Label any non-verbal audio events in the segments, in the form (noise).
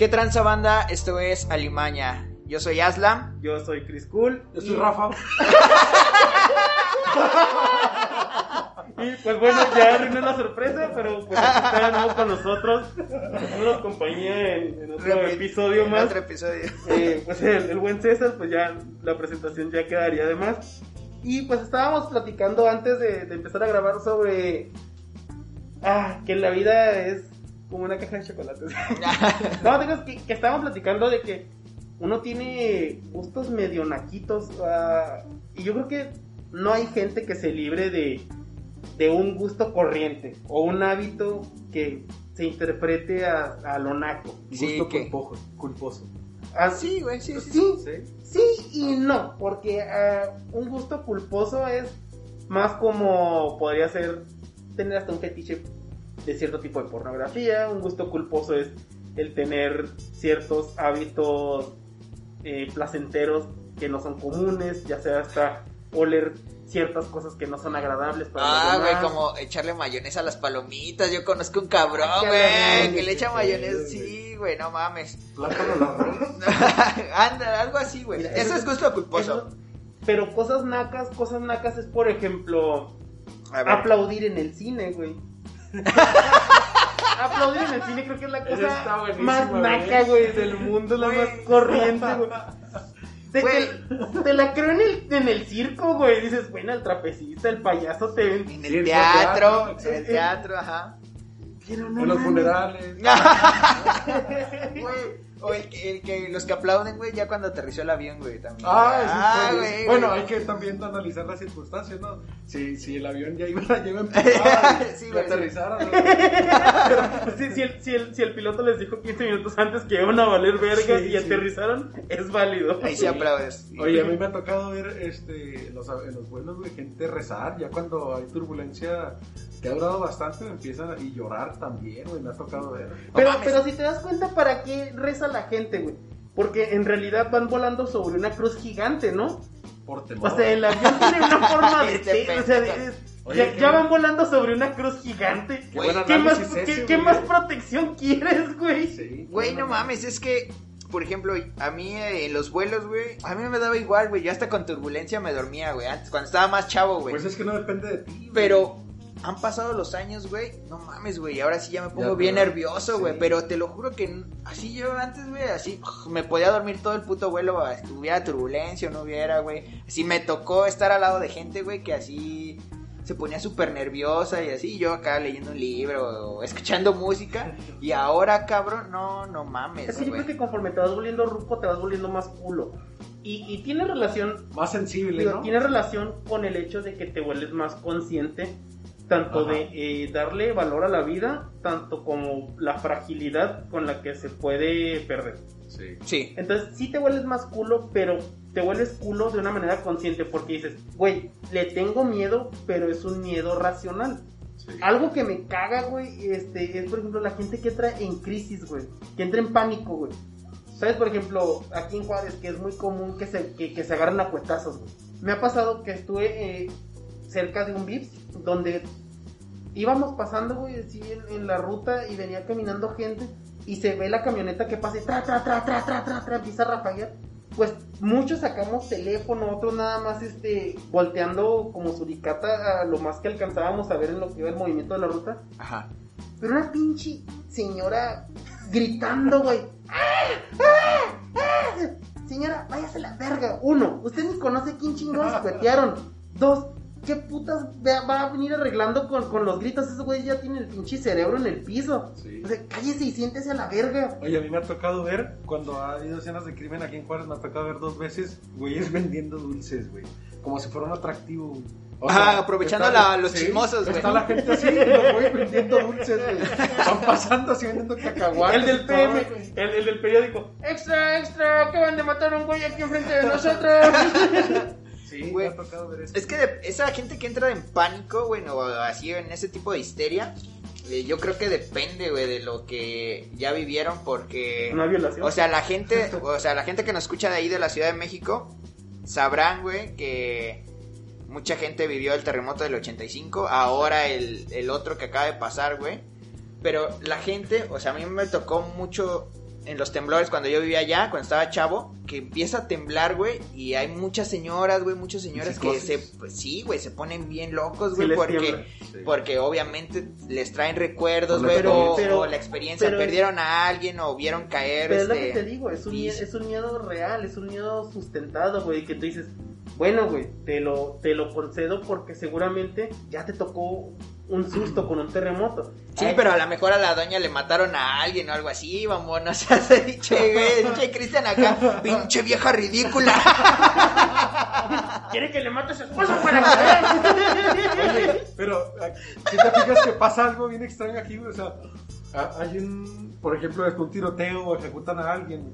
¿Qué tranza banda? Esto es Alimaña. Yo soy Aslam. Yo soy Chris Cool. Yo soy Rafa. (laughs) Y pues bueno, ya arruiné la sorpresa, pero pues aquí está de nuevo con nosotros. Una compañía en, en otro Repi- episodio en más. Otro episodio. Eh, pues el, el buen César, pues ya la presentación ya quedaría de más. Y pues estábamos platicando antes de, de empezar a grabar sobre ah, que la vida es como una caja de chocolates. (laughs) no, digo, es que, que estábamos platicando de que uno tiene gustos medio naquitos. ah, y yo creo que no hay gente que se libre de, de un gusto corriente o un hábito que se interprete a, a lo naco. Sí, Gusto que- culposo. culposo. Ah, Sí, güey, sí, sí. sí, ¿Sí? Sí y no, porque ah, un gusto culposo es más como podría ser tener hasta un fetiche de cierto tipo de pornografía. Un gusto culposo es el tener ciertos hábitos eh, placenteros que no son comunes, ya sea hasta oler ciertas cosas que no son agradables para Ah, los güey, como echarle mayonesa a las palomitas. Yo conozco un cabrón, güey, que le echa mayonesa. Sí, güey, no mames. (laughs) Anda, algo así, güey. Eso eso- es gusto culposo. Eso- pero cosas nacas, cosas nacas es por ejemplo aplaudir en el cine, güey. Aplaudir en el cine creo que es la cosa más güey. naca, güey, del mundo, la más corriente, (laughs) güey. Te, la creo en el, en el circo, güey. Dices, bueno, el trapecista, el payaso te ven. En el teatro, teatro, en el teatro, ajá. Pero no En los mames. funerales. (laughs) (laughs) Güey, o el que, el que- los que aplauden, güey, ya cuando aterrizó el avión, güey, también. Ah, Ah, güey. Bueno, güey. hay que también analizar las circunstancias, ¿no? Si, si el avión ya iba, (laughs) ya iba a (laughs) Sí, güey, aterrizara, ¿no? si, si el, si, el, si el piloto les dijo 15 minutos antes que iban a valer verga Sí, y sí. aterrizaron, es válido. Ahí sí aplaudes. Oye, a mí me ha tocado ver este, los, en los vuelos, güey, gente rezar. Ya cuando hay turbulencia que ha durado bastante, empiezan a y llorar también, güey. Me ha tocado ver. Pero, pero si te das cuenta, ¿para qué reza la gente, güey? Porque en realidad van volando sobre una cruz gigante, ¿no? Por temor. O sea, el avión tiene una (laughs) forma de... Este o sea, de- Oye, ya, ya van volando sobre una cruz gigante. Qué buen ¿Qué, más, qué- ese, qué güey. más protección quieres, güey? Sí. Güey, no mames, es que, por ejemplo, a mí eh, en los vuelos, güey, a mí me daba igual, güey. Yo hasta con turbulencia me dormía, güey, antes, cuando estaba más chavo, güey. Pues es que no depende de ti. güey. Pero han pasado los años, güey. No mames, güey. Ahora sí ya me pongo Ya, bien pero- nervioso, güey. sí. Pero te lo juro que así yo antes, güey, así me podía dormir todo el puto vuelo. Hubiera turbulencia o no hubiera, güey. Así me tocó estar al lado de gente, güey, que así se ponía súper nerviosa y así. Yo acá leyendo un libro o escuchando música. Y ahora, cabrón, no, no mames, Es que yo creo que conforme te vas volviendo ruco, te vas volviendo más culo. Y, y tiene relación Más sensible, Digo, ¿no? tiene relación con el hecho de que te vuelves más consciente tanto Ajá. de eh, darle valor a la vida, tanto como la fragilidad con la que se puede perder. Sí. Sí. Entonces sí te vuelves más culo, pero te vuelves culo de una manera consciente porque dices, güey, le tengo miedo, pero es un miedo racional. sí. Algo que me caga, güey, este, es por ejemplo la gente que entra en crisis, güey, que entra en pánico, güey. ¿Sabes? Por ejemplo, aquí en Juárez, que es muy común que se, que, que se agarren a cuetazos, güey. Me ha pasado que estuve eh, cerca de un VIPS donde íbamos pasando, güey, así en, en la ruta y venía caminando gente y se ve la camioneta que pasa y tra, tra, tra, tra, tra, tra, tra, empieza a rafaguear. Pues muchos sacamos teléfono, otros nada más este volteando como suricata a lo más que alcanzábamos a ver en lo que iba el movimiento de la ruta. Ajá. Pero una pinche señora gritando, güey. ¡Ah! ¡Ah! ¡Ah! Señora, váyase a la verga. Uno, usted ni conoce quién chingados (laughs) cuetearon. Dos, ¿qué putas va va a venir arreglando con, con los gritos? Ese güey ya tiene el pinche cerebro en el piso. Sí. O sea, cállese y siéntese a la verga. Oye, a mí me ha tocado ver, cuando ha habido escenas de crimen aquí en Juárez, me ha tocado ver dos veces güeyes vendiendo dulces, güey. Como si fuera un atractivo, güey. O Ah, aprovechando la- los sí, chismosos, güey. Está la gente así, los güeyes vendiendo dulces, güey. Van pasando así vendiendo cacahuates. El del PM, güey. el, el del periódico. Extra, extra, acaban de matar a un güey aquí enfrente de nosotros. (laughs) Sí, Güey, me ha tocado ver eso. Es que esa gente que entra en pánico, bueno, o así en ese tipo de histeria, eh, yo creo que depende, güey, de lo que ya vivieron, porque... Una violación. O sea, la gente, (laughs) o sea, la gente que nos escucha de ahí de la Ciudad de México, sabrán, güey, que mucha gente vivió el terremoto del 85, ahora el, el otro que acaba de pasar, güey. Pero la gente, o sea, a mí me tocó mucho en los temblores cuando yo vivía allá, cuando estaba chavo, que empieza a temblar, güey, y hay muchas señoras, güey, muchas señoras que se, pues, sí, güey, se ponen bien locos, güey, porque. Sí. porque obviamente les traen recuerdos, güey, o, la experiencia, pero- perdieron a alguien o vieron caer, Pero es lo este, que te digo, es un, es un miedo real, es un miedo sustentado, güey, que tú dices, bueno, güey, te lo, te lo concedo porque seguramente ya te tocó un susto con un terremoto. Sí, Ay, pero a lo mejor a la doña le mataron a alguien o algo así, vamos, (laughs) no se hace dicho, güey, che, Cristian acá, pinche vieja ridícula. (laughs) ¿Quiere que le mate a su esposa para que Oye, pero si te fijas que pasa algo bien extraño aquí, güey, o sea, hay un, por ejemplo, es un tiroteo o ejecutan a alguien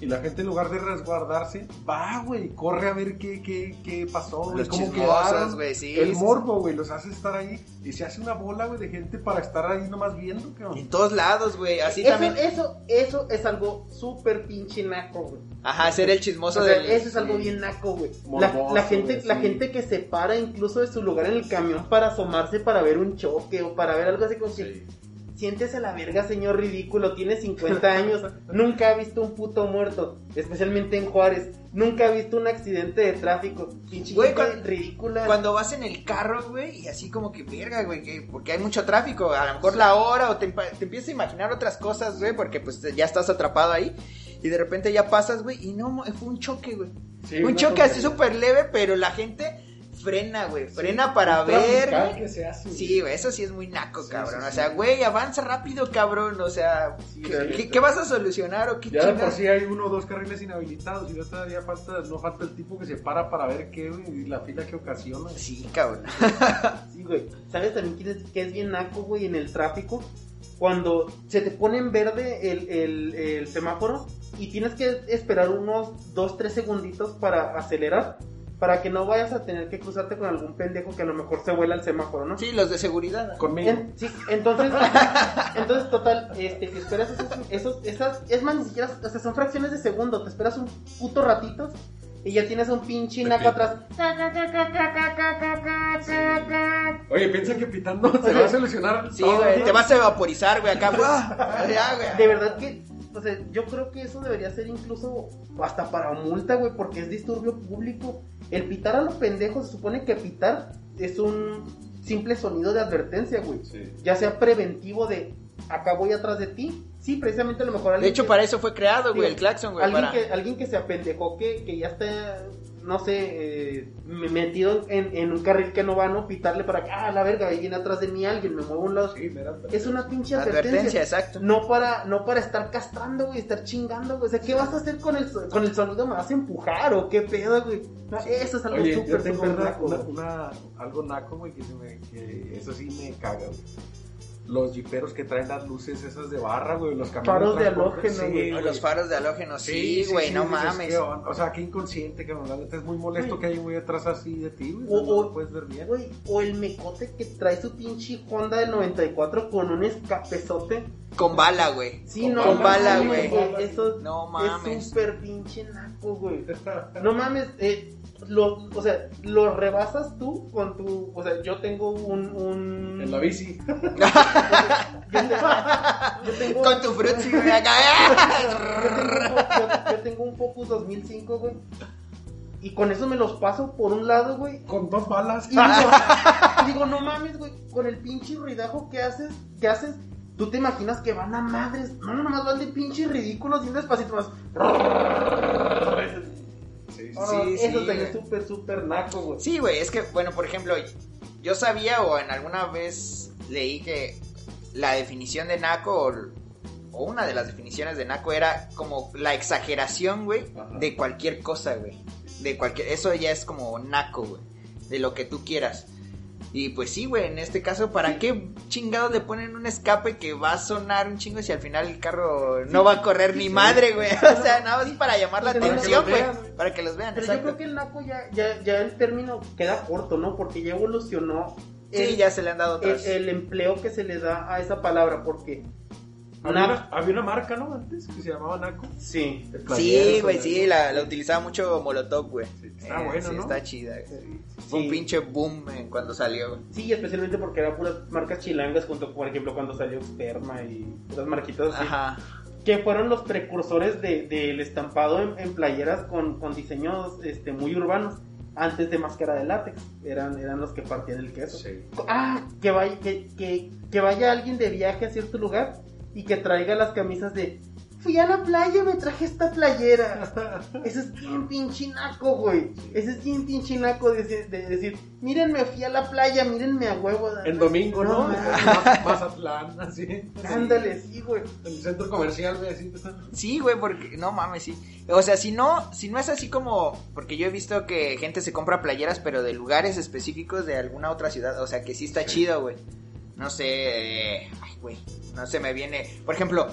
y la gente en lugar de resguardarse, va, güey, corre a ver qué, qué, qué pasó, güey, cómo quedaron. sí, El sí, morbo, güey, los hace estar ahí y se hace una bola, güey, de gente para estar ahí nomás viendo, cabrón. En todos lados, güey, así eso, también. eso, eso es algo súper pinche naco, güey. Ajá, ser el chismoso O sea, del... eso es algo sí. bien naco, güey. La, la gente, la sí. gente que se para incluso de su lugar en el camión para asomarse para ver un choque o para ver algo así como que siéntese a la verga, señor ridículo, tiene 50 años, nunca ha visto un puto muerto, especialmente en Juárez, nunca ha visto un accidente de tráfico, pinche Güey, cuando- ridícula. Cuando vas en el carro, güey, y así como que verga, güey, que- porque hay mucho tráfico, a lo mejor la hora o te, te empiezas a imaginar otras cosas, güey, porque pues ya estás atrapado ahí y de repente ya pasas, güey, y no, fue un choque, güey. Sí, un choque así súper leve, pero la gente frena, güey, frena Sí, para ver, que se hace. Sí, güey, eso sí es muy naco, Sí, cabrón. sí, o sea, güey, avanza rápido, cabrón. O sea, Sí, ¿qué, vas a solucionar o qué Ya de por sí hay uno o dos carriles inhabilitados y ya todavía falta, no falta el tipo que se para para ver qué, güey, y la fila que ocasiona. Sí, cabrón. Sí, güey. ¿Sabes también quién es, que es bien naco, güey, en el tráfico? Cuando se te pone en verde el, el, el semáforo y tienes que esperar unos 2, 3 segunditos para acelerar, para que no vayas a tener que cruzarte con algún pendejo que a lo mejor se vuela el semáforo, ¿no? Sí, los de seguridad. Conmigo. En- sí, entonces, (laughs) entonces total, este, te esperas esos, esos, esas, es más, ni siquiera, o sea, son fracciones de segundo, te esperas un puto ratito y ya tienes un pinche naco atrás. Oye, piensa que pitando se va a solucionar. Sí, todo, güey, te vas a vaporizar, güey, acá. (laughs) güey. De verdad que, o sea, yo creo que eso debería ser incluso hasta para multa, güey, porque es disturbio público. El pitar a los pendejos, se supone que pitar es un simple sonido de advertencia, güey. Sí. Ya sea preventivo de acá voy atrás de ti. Sí, precisamente a lo mejor De alguien hecho, que- para eso fue creado, güey, Sí. el claxon, güey. alguien Para... que alguien que se apendejó que, que ya está no sé eh, me- metido en, en un carril que no va no pitarle para que ah la verga ahí viene atrás de mí alguien me muevo a un lado. Sí, es una pinche Advertencia, advertencia, exacto. no para no para estar castrando güey estar chingando güey. O sea qué vas a hacer con el con el sonido me vas a empujar o qué pedo güey No, eso es algo súper súper una, naco, una, una- algo naco, güey, que, se me- que eso sí me caga, güey. Los jiperos que traen las luces esas de barra, güey, los camiones Faros de halógeno, güey. Los faros de halógeno, sí, güey, no mames. O sea, qué inconsciente, que la neta es muy molesto Güey. que hay un güey atrás así de ti, güey. O- no o- lo puedes ver bien. Güey, o el mecote que trae su pinche Honda del 94 con un escapezote Con bala, güey. Sí, Con no, Con bala, güey. Eso No mames. es súper pinche naco, güey. (laughs) No mames, eh, lo, o sea, lo rebasas tú con tu, o sea, yo tengo un, un En la bici. (laughs) yo tengo, yo tengo- Con tu frutzi, (laughs) güey, acá. yo tengo, yo- yo tengo un Focus 2005, güey. Y con eso me los paso por un lado, güey. Con dos balas. Y digo, no mames, güey, con el pinche ruidajo que haces, que haces, tú te imaginas que van a madres. No, no, nomás van de pinche ridículos y un despacito más. Sí, Sí, sí. Sí, eso sí, súper, súper naco, güey. Sí, güey, es que, bueno, por ejemplo, yo sabía o en alguna vez leí que la definición de naco o, o una de las definiciones de naco era como la exageración, güey, de cualquier cosa, güey. De cualquier, eso ya es como naco, güey, de lo que tú quieras. Y pues sí, güey, en este caso, ¿para qué chingados le ponen un escape que va a sonar un chingo si al final el carro no va a correr ni madre, güey? (laughs) O sea, nada más para llamar la atención, güey. Para que los vean, Pero yo creo que el naco ya, ya, ya el término queda corto, ¿no? Porque ya evolucionó Sí, el, ya se le han dado el, otras. el empleo que se le da a esa palabra, porque... Había una, había una marca, ¿no? Antes que se llamaba Naco. Sí. de Sí, güey, de- sí, la, la utilizaba mucho Molotov, güey. Sí, está Eh, bueno, sí, ¿no? está chida. güey. Fue un pinche boom en cuando salió. güey. Sí, especialmente porque eran puras marcas chilangas, junto, por ejemplo, cuando salió Sperma y puras marquitas así. Ajá. que fueron los precursores de- del estampado en, en playeras con, con diseños este, muy urbanos. Antes de máscara de látex, eran, eran los que partían el queso. Sí. Ah, que vaya, que, que, que vaya alguien de viaje a cierto lugar y que traiga las camisas de fui a la playa, me traje esta playera. (laughs) Eso es bien pinche naco, güey. Eso es bien pinche naco de, de- de decir, mírenme, fui a la playa, mírenme a huevo. En domingo, ¿no? Más- Mazatlán, así. Ándale, sí, güey. En el centro comercial, güey, así. Sí, güey, porque no mames, sí. O sea, si no, si no es así como, porque yo he visto que gente se compra playeras, pero de lugares específicos de alguna otra ciudad, o sea, que sí está chido, güey. No sé, eh, güey, no se me viene. Por ejemplo,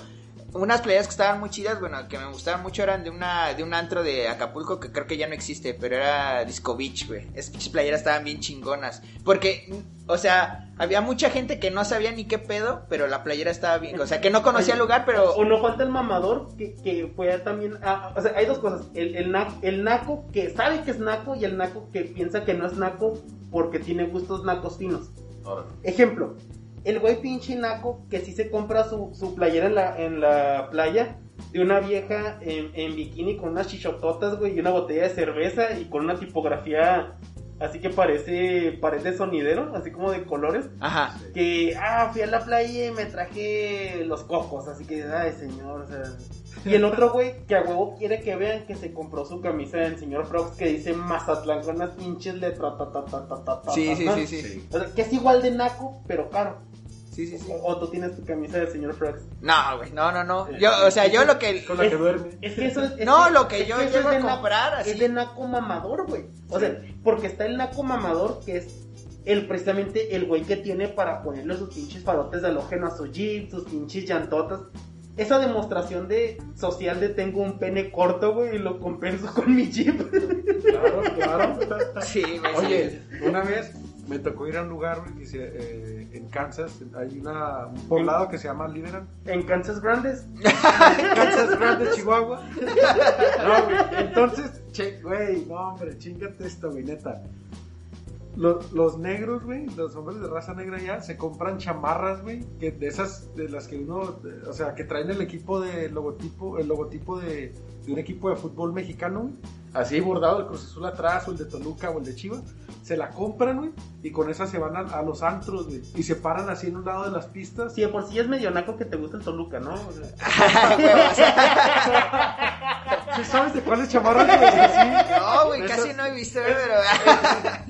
unas playeras que estaban muy chidas, bueno, que me gustaban mucho eran de una de un antro de Acapulco que creo que ya no existe, pero era Disco Beach, güey. Esas playeras estaban bien chingonas, porque o sea, había mucha gente que no sabía ni qué pedo, pero la playera estaba bien, o sea, que no (laughs) conocía el lugar, pero O no falta el mamador que, que fue también. ah, o sea, hay dos cosas: el, el, naco, el naco que sabe que es naco y el naco que piensa que no es naco porque tiene gustos nacos finos. Ejemplo: el güey pinche naco que sí se compra su, su playera en la, en la playa de una vieja en, en bikini con unas chichototas, güey, y una botella de cerveza y con una tipografía así que parece, parece sonidero, así como de colores ajá. que, ah, fui a la playa y me traje los cocos, así que, ay, señor, o sea... Y el otro güey que a huevo quiere que vean que se compró su camisa del señor Frogs que dice Mazatlán con unas pinches letras, Sí, sí, sí, sí. O sea, que es igual de naco, pero caro. Sí, sí, sí. O, o tú tienes tu camisa del señor Frogs. No, güey, no, no, no. Yo, o sea, yo lo que... Con la que Es- duerme. Es que eso es... es No, lo que es yo eso llego es a comprar, así. Es de naco mamador, güey. O sea, porque está el naco mamador que es el precisamente el güey que tiene para ponerle sus pinches farotes de halógeno a su jeep, sus pinches llantotas. Esa demostración de social de tengo un pene corto, güey, y lo compenso con mi jeep. Claro, claro. Sí, güey. Oye, una vez me tocó ir a un lugar güey, que se, eh, en Kansas, hay una, un poblado que se llama Liberal. en Kansas Grandes. (laughs) Kansas Grande, Chihuahua. No, güey, entonces, che, güey, no, hombre, chingate esto, güey, neta. Los, los negros, güey, los hombres de raza negra ya, se compran chamarras, güey, que de esas, de las que uno, de- o sea, que traen el equipo de logotipo, el logotipo de, de un equipo de fútbol mexicano, güey. Así bordado el Cruz Azul atrás, o el de Toluca, o el de Chivas. Se la compran, güey, y con esa se van a, a los antros, güey. Y se paran así en un lado de las pistas. Si de por sí es medio naco que te gusta el Toluca, ¿no? O sea, (laughs) ¿Sí sabes de cuáles chamarras? Así. no, güey, Eso- casi no he visto, güey, pero...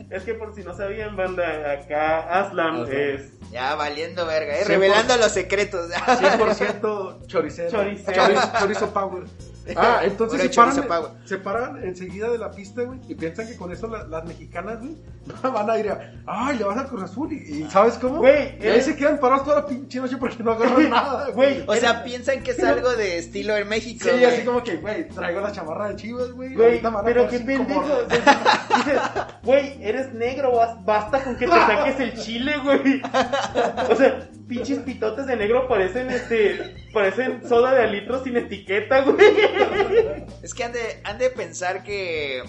es que por si no sabían, banda, acá Aslam Aslam. es Ya, valiendo verga, eh, revelando los secretos. 100% choricero. Choricero. Chorizo, chorizo power. (laughs) Ah, entonces se paran, se enseguida de la pista, güey, y piensan que con eso la- las mexicanas, güey, (laughs) van a ir a, ay, le vas al Cruz Azul, y, y ¿sabes cómo? Güey, y ahí eres- se quedan parados toda la pinche noche porque no agarran nada, Güey, O sea, piensan que es algo de estilo en México, Sí, güey. así como que, güey, traigo la chamarra de Chivas, güey. Güey, pero qué pendejo. (laughs) Dices, güey, eres negro, bas- basta con que te saques el chile, güey. O sea, pinches pitotes de negro parecen, este, parecen soda de litros sin etiqueta, güey. Es que han de, han de pensar que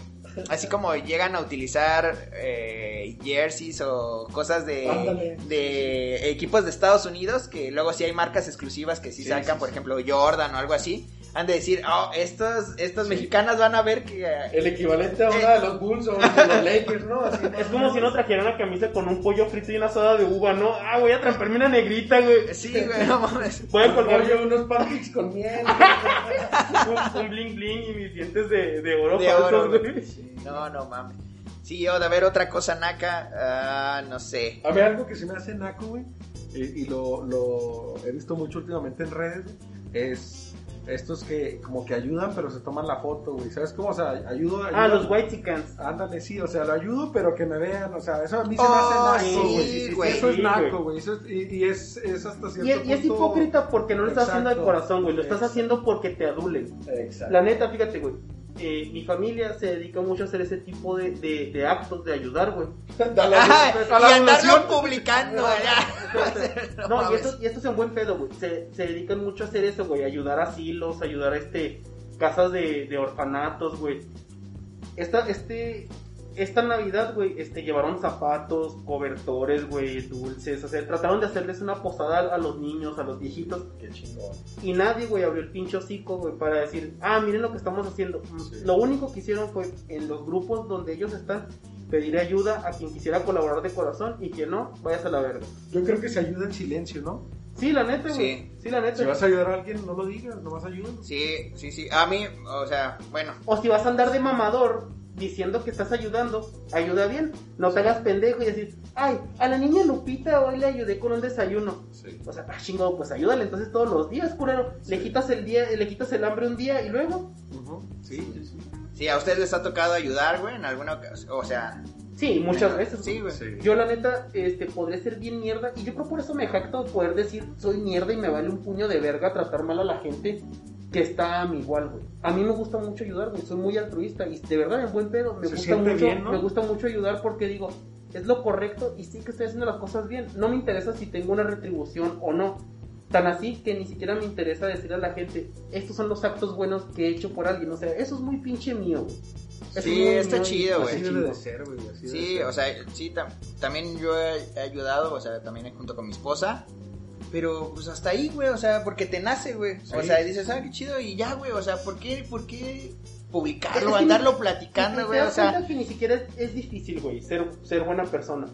así como llegan a utilizar eh, jerseys o cosas de, Ándale. de equipos de Estados Unidos, que luego sí hay marcas exclusivas que sí, Sí, sacan, sí, por sí. ejemplo, Jordan o algo así. han de decir, oh, estos, estas mexicanas van a ver que... El equivalente a una de los Bulls o de los Lakers, ¿no? Así, Es como si uno trajera una camisa con un pollo frito y una soda de uva, ¿no? Ah, voy a tramparme una negrita, güey. Sí, güey, no mames. (laughs) Voy a colgar Oye, unos pancakes con miel. un, (laughs) un bling bling y mis dientes de, de oro De falsos, oro, güey. güey. Sí, No, no mames. Sí, yo de ver otra cosa naca, ah, no sé. A mí algo que se me hace naco, güey, eh, y lo, lo he visto mucho últimamente en redes, güey, es estos que como que ayudan, pero se toman la foto, güey. ¿Sabes cómo? O sea, ayudo, ayudo Ah, los white chickens. Ándale, sí, o sea, lo ayudo, pero que me vean, o sea, eso a mí se me Oh, hace naco, sí, güey. Sí, eso es naco, güey. es- y, y es, es hasta cierto Y, es- y es punto- hipócrita porque no lo estás haciendo de corazón, güey. Lo estás haciendo porque te adulen. Exacto. La neta, fíjate, güey. Eh, mi familia se dedica mucho a hacer ese tipo de, de, de actos de ayudar, güey. (laughs) Dale, Ajá, a la y andarlo publicando. (laughs) No, y esto, y esto es en buen pedo, güey. Se, se dedican mucho a hacer eso, güey. Ayudar a asilos, ayudar a este casas de, de orfanatos, güey. Esta, este, esta Navidad, güey, este, llevaron zapatos, cobertores, güey, dulces. O sea, trataron de hacerles una posada a los niños, a los viejitos. Qué chingón. Y nadie, güey, abrió el pincho hocico, güey, para decir, ah, miren lo que estamos haciendo. Sí. Lo único que hicieron fue, en los grupos donde ellos están, pedir ayuda a quien quisiera colaborar de corazón y que no, vayas a la verga. Yo creo que se ayuda en silencio, ¿no? Sí, la neta, güey. Sí. Sí. la neta. Si vas a ayudar a alguien, no lo digas, nomás ayuda. Sí, sí, sí. A mí, o sea, bueno. O si vas a andar de mamador diciendo que estás ayudando, ayuda bien. No te hagas pendejo y decir, ay, a la niña Lupita hoy le ayudé con un desayuno. Sí. O sea, ah, chingado, pues ayúdale entonces todos los días, culero. Le quitas el día, le quitas el hambre un día y luego. Sí, sí, sí. Sí, a ustedes les ha tocado ayudar, güey, en alguna ocasión. O sea, Sí, muchas veces. Sí, güey. Sí. Yo la neta, este, podré ser bien mierda y yo creo por eso me jacto de poder decir soy mierda y me vale un puño de verga tratar mal a la gente que está a mi igual, güey. A mí me gusta mucho ayudar, güey, soy muy altruista y de verdad en buen pedo me Se gusta mucho, bien, ¿no? me gusta mucho ayudar porque digo, es lo correcto y sí que estoy haciendo las cosas bien. No me interesa si tengo una retribución o no. Tan así que ni siquiera me interesa decir a la gente, estos son los actos buenos que he hecho por alguien. O sea, eso es muy pinche mío, güey. Sí, está y chido, güey. Así chido. debe de ser, güey. así debe sí, ser. o sea, sí, tam- también yo he, he ayudado, o sea, también junto con mi esposa. Pero, pues hasta ahí, güey, o sea, porque te nace, güey. O sea, dices, ah, qué chido, y ya, güey, o sea, ¿por qué, por qué Es publicarlo, que andarlo ni- platicando, güey? O sea, que ni siquiera es, es difícil, güey, ser, ser buena persona.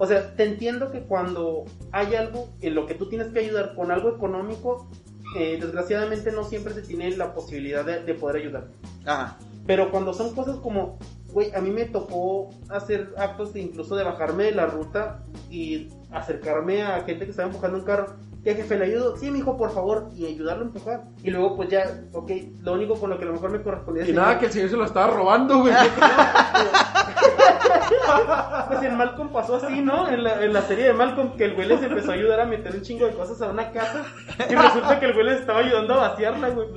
O sea, te entiendo que cuando hay algo en lo que tú tienes que ayudar con algo económico, eh, desgraciadamente no siempre se tiene la posibilidad de, de poder ayudar. ajá. Pero cuando son cosas como, güey, a mí me tocó hacer actos de incluso de bajarme de la ruta y acercarme a gente que estaba empujando un carro. ¿Qué jefe le ayudo? Sí, mijo, por favor, y ayudarlo a empujar. Y luego, pues ya, ok, lo único con lo que a lo mejor me correspondía Y nada, que el señor se lo estaba robando, güey. (laughs) Pues en Malcolm pasó así, ¿no? En la, en la serie de Malcolm, que el güey les empezó a ayudar a meter un chingo de cosas a una casa. Y resulta que el güey les estaba ayudando a vaciarla, güey.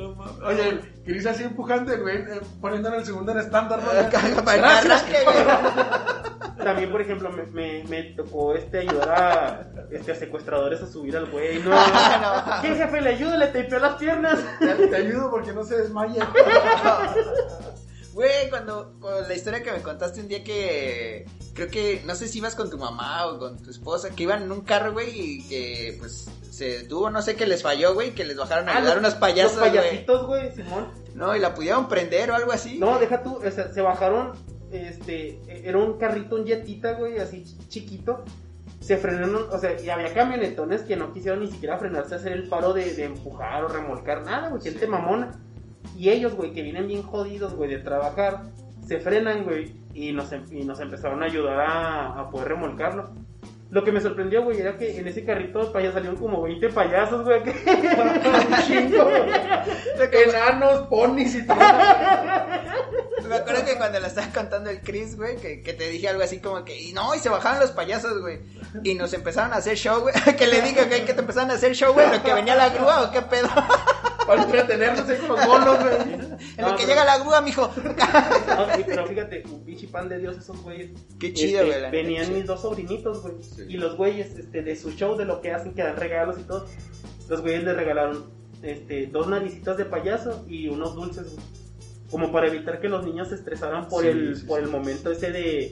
Oye, Chris así empujando, güey, eh, poniendo en el segundo en estándar. (laughs) (laughs) También, por ejemplo, me, me, me tocó este ayudar a, este, a secuestradores a subir al güey, ¿no? (laughs) No. ¿Qué jefe le ayuda? Le tapeó las piernas. Te, te ayudo porque no se desmaye. Güey, cuando, con la historia que me contaste un día que creo que no sé si ibas con tu mamá o con tu esposa, que iban en un carro, güey, y que pues se detuvo, no sé qué les falló, güey, que les bajaron a Ah, ayudar los- unos payasos, Los payasitos, güey, Simón. No, y la pudieron prender o algo así. No, deja tú, o sea, se bajaron, este, era un carrito, un jetita, güey, así ch- chiquito. Se frenaron, o sea, y había camionetones que no quisieron ni siquiera frenarse a hacer el paro de, de empujar o remolcar nada, güey, gente mamona. Y ellos, güey, que vienen bien jodidos, güey, de trabajar, se frenan, güey, y nos, em- y nos empezaron a ayudar a, a poder remolcarlo. Lo que me sorprendió, güey, era que en ese carrito para allá salieron como 20 payasos, güey. que- (laughs) (laughs) chingo. Enanos, ponis y todo. Me acuerdo que cuando la estaba contando el Chris, güey, que, que te dije algo así como que, y no, y se bajaron los payasos, güey. Y nos empezaron a hacer show, güey. (laughs) Que le dije, güey, que te empezaron a hacer show, güey, lo que venía la grúa o qué pedo. Para entretenernos ahí con los bolos, güey. (laughs) En lo que llega la grúa, mijo. (laughs) No, sí, pero fíjate, un pinche pan de Dios esos güeyes. Qué chido, Este, güey. Venían mis dos sobrinitos, güey. Sí. Y los güeyes, este, de su show, de lo que hacen, que dan regalos y todo. Los güeyes le regalaron, este, dos naricitas de payaso y unos dulces, güey. Como para evitar que los niños se estresaran por Sí, el, sí, por sí. el momento ese de,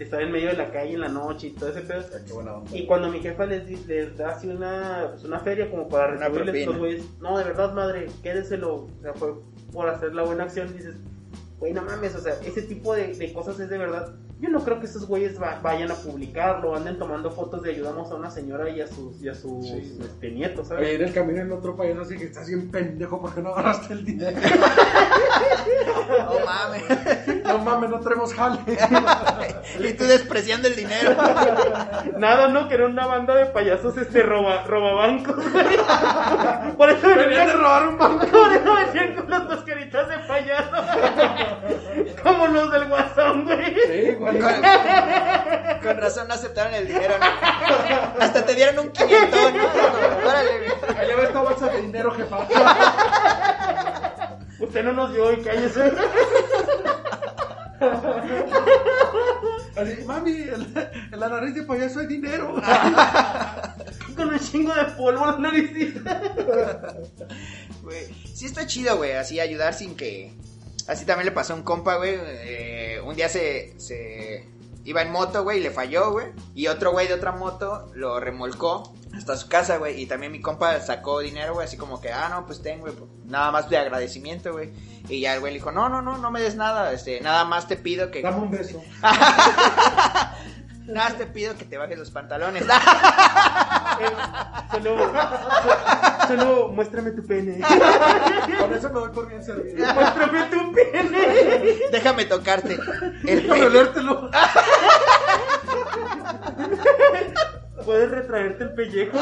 estar en medio de la calle en la noche y todo ese pedo. Ah, Qué buena onda. Y cuando mi jefa les, les da así una, pues una feria como para recibirles estos güeyes, no, de verdad, madre, quédeselo. O sea, fue por hacer la buena acción. Dices, güey, no mames, o sea, ese tipo de, de cosas es de verdad. Yo no creo que esos güeyes va- vayan a publicarlo, anden tomando fotos de ayudamos a una señora y a sus, y a sus Sí. este, nietos, Oye, ¿sabes? en el camino en otro país así que estás bien pendejo porque no agarraste el dinero. (laughs) No mames. (laughs) no mames, no tenemos jale. (laughs) y tú despreciando el dinero. (laughs) Nada, no, que era una banda de payasos este roba, robabancos, güey. (laughs) Por eso me Venían de robar un banco. Por eso venían con las mascaritas de payaso. Como los del guasón, güey. Sí. Con, con razón no aceptaron el dinero, ¿no? Hasta te dieron un quinientón, ¿no? Órale, güey. Allá va esta bolsa de dinero, jefa. Usted no nos dio y cállese. Así, mami, en, en la nariz de payaso hay dinero. (laughs) Con un chingo de polvo en la naricita. Güey, Sí está chido, güey, así ayudar sin que... Así también le pasó a un compa, güey. eh, un día se, se iba en moto, güey, y le falló, güey. Y otro güey de otra moto lo remolcó hasta su casa, güey. Y también mi compa sacó dinero, güey, así como que, ah, no, pues ten, güey. pues, Nada más de agradecimiento, güey. Y ya el güey le dijo, no, no, no, no me des nada. Este, nada más te pido que... Dame un beso. (laughs) Nada más te pido que te bajes los pantalones. (laughs) Solo, solo muéstrame tu pene. Con eso me doy por bien servido. Muéstrame tu pene. Déjame tocarte. El Déjame olértelo. (laughs) Puedes retraerte el pellejo. (laughs)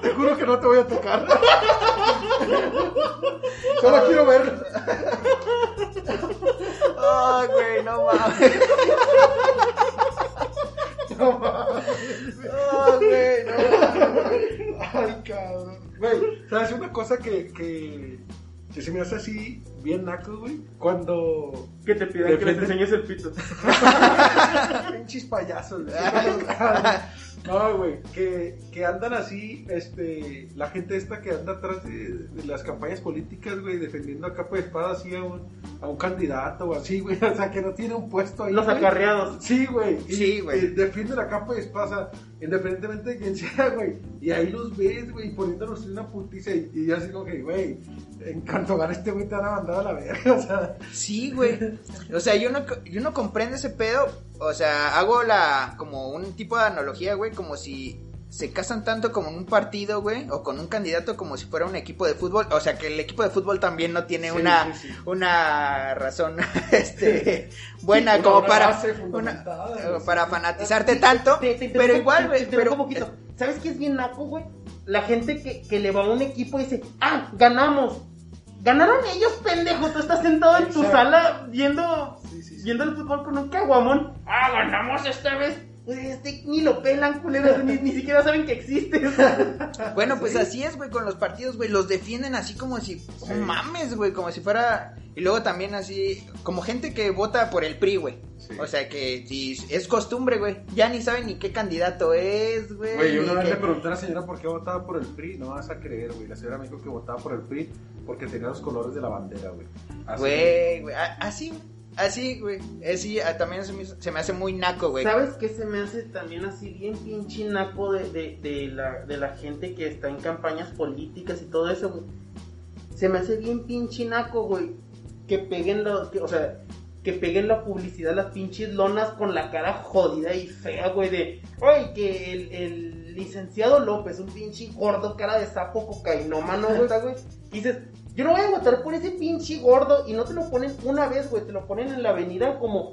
Te juro que no te voy a tocar. Solo quiero verlo. Ay, güey, no mames. No mames. Ay, güey, no. Ay, cabrón. Güey, ¿sabes una cosa que, que, hace así bien naco, güey? Cuando Que te pidan que les enseñes el pito. (laughs) Pinches payasos. güey. (laughs) No, güey, que, que andan así, este, la gente esta que anda atrás de, de las campañas políticas, güey, defendiendo a capa de espada así a un, a un candidato o así, güey, (laughs) o sea, que no tiene un puesto ahí. Los güey. acarreados. Sí, güey. Sí, güey. y defienden a capa de espada, independientemente de quién (laughs) sea, güey. Y ahí los ves, güey, poniéndonos una putiza y, y así como que, güey, en cuanto gane este güey te van a mandar a la verga, (laughs) o sea. Sí, güey. O sea, yo no, yo no comprendo ese pedo. O sea, hago la como un tipo de analogía, güey, como si se casan tanto como en un partido, güey, o con un candidato como si fuera un equipo de fútbol. O sea, que el equipo de fútbol también no tiene Sí, una sí, sí. una razón (laughs) este buena como para una- eh, para fanatizarte tanto, Te- te interrumpo- pero igual, güey, pero un poquito. ¿Sabes qué es bien naco, güey? La gente que, que le va a un equipo y dice, ah, ganamos. Ganaron ellos, pendejo. Tú estás sentado en tu sala viendo, Sí, sí, sí. viendo el fútbol con un caguamón. Ah, ganamos esta vez. Güey, Este, ni lo pelan, culeros. Ni, ni siquiera saben que existes. (laughs) Bueno, pues así es, güey, con los partidos, güey, los defienden así como si, mames, güey, como si fuera, y luego también así, como gente que vota por el PRI, güey, Sí. o sea que si es costumbre, güey, ya ni saben ni qué candidato es, güey, Güey, yo una vez le pregunté a la señora por qué votaba por el PRI, no vas a creer, güey. La señora me dijo que votaba por el PRI porque tenía los colores de la bandera, güey. Así. güey, güey, a- así, así, güey, así, ah, también se me, se me hace muy naco, güey, ¿Sabes qué se me hace también así bien pinche naco de, de, de la, de la gente que está en campañas políticas y todo eso, güey? Se me hace bien pinche naco, güey, que peguen lo, que, o sea, que peguen la publicidad las pinches lonas con la cara jodida y fea, güey, de, oye, que el, el licenciado López, un pinche gordo cara de sapo cocainómano, güey, (laughs) güey, y dices, yo no voy a votar por ese pinche gordo, y no te lo ponen una vez, güey, te lo ponen en la avenida como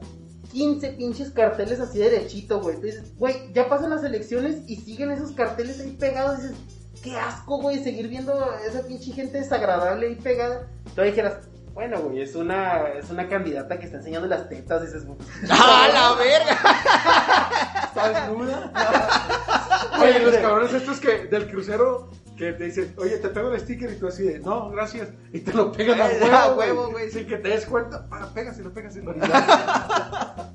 15 pinches carteles así derechito, güey. Tú dices, güey, ya pasan las elecciones y siguen esos carteles ahí pegados. Dices, qué asco, güey, seguir viendo a esa pinche gente desagradable ahí pegada. Tú dijeras, bueno, güey, es una, es una candidata que está enseñando las tetas. Dices, güey, (laughs) ¡Ah, la verga! ¿Está desnuda? (laughs) Oye, los cabrones estos que del crucero que te dicen, oye, te pego el sticker y tú así de, no, gracias. Y te lo (laughs) pegan a Ah, huevo, huevo, güey. Sin que te des cuenta, ah, pégaselo, pégaselo. (laughs)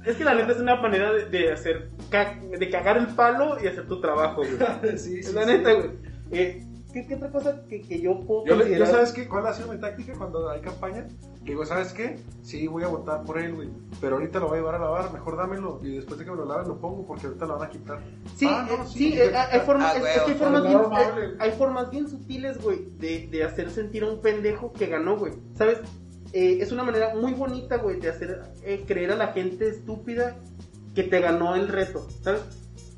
Es que la neta es una manera de, de hacer, de cagar el palo y hacer tu trabajo, güey. (laughs) sí, sí, la sí. neta, güey. Eh, ¿qué, qué otra cosa que, que yo puedo Yo, considerar? ¿sabes qué? ¿Cuál ha sido mi táctica cuando hay campaña? Que digo, ¿sabes qué? Sí, voy a votar por él, güey. Pero ahorita lo voy a llevar a lavar, mejor dámelo. Y después de que me lo laven lo pongo porque ahorita lo van a quitar. Sí, Ah, no, sí, sí, hay formas, Ah, es, güey, es que hay formas bien, eh, hay formas bien sutiles, güey, de, de hacer sentir a un pendejo que ganó, güey. ¿Sabes? Eh, es una manera muy bonita, güey, de hacer eh, creer a la gente estúpida que te ganó el reto, ¿sabes?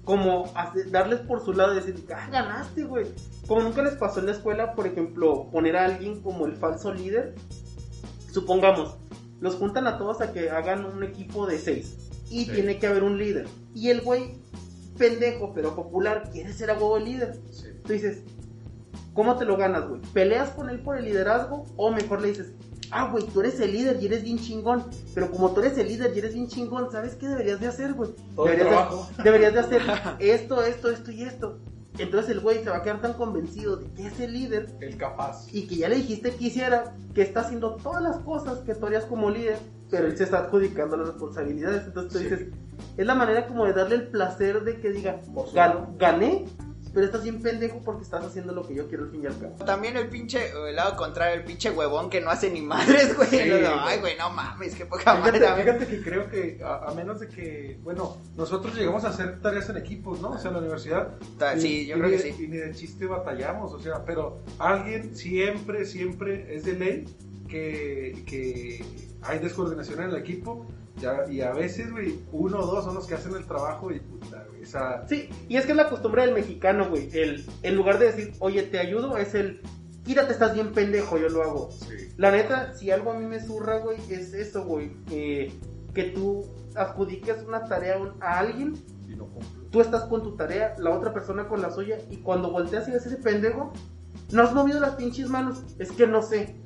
Como darles por su lado y decir, ah, ganaste, güey. Como nunca les pasó en la escuela, por ejemplo, poner a alguien como el falso líder. Supongamos, los juntan a todos a que hagan un equipo de seis. Y Sí. tiene que haber un líder. Y el güey, pendejo pero popular, quiere ser a huevo el líder. Sí. Tú dices, ¿cómo te lo ganas, güey? ¿Peleas con él por el liderazgo? O mejor le dices, ah, güey, tú eres el líder y eres bien chingón. Pero como tú eres el líder y eres bien chingón, ¿sabes qué deberías de hacer, güey? Deberías, de, deberías de hacer esto, esto, esto y esto. Entonces el güey se va a quedar tan convencido de que es el líder El capaz. y que ya le dijiste que hiciera, que está haciendo todas las cosas que tú harías como líder, pero él se está adjudicando las responsabilidades. Entonces tú Sí. dices, es la manera como de darle el placer de que diga, Por su "Gan- lado. gané, pero estás bien pendejo porque estás haciendo lo que yo quiero al fin y al cabo. También el pinche, el lado contrario, el pinche huevón que no hace ni madres, güey. Sí, No. Ay, güey, no mames, qué poca Fíjate, madre. fíjate que creo que a, a menos de que, bueno, nosotros llegamos a hacer tareas en equipos, ¿no? O sea, en la universidad. Ta- Y- Sí, yo creo ni que sí. Y ni de chiste batallamos, o sea, pero alguien siempre, siempre es de ley que, que hay descoordinación en el equipo ya, y a veces, güey, uno o dos son los que hacen el trabajo y puta, güey, o sea, Sí, y es que es la costumbre del mexicano, güey. El, en lugar de decir, oye, te ayudo, es el, quítate, estás bien pendejo, yo lo hago. sí. La neta, si algo a mí me zurra, güey, es eso, güey. que- que tú adjudiques una tarea a alguien, Y no cumple. tú estás con tu tarea, la otra persona con la suya, y cuando volteas y ves ese pendejo, no has movido las pinches manos, es que no sé.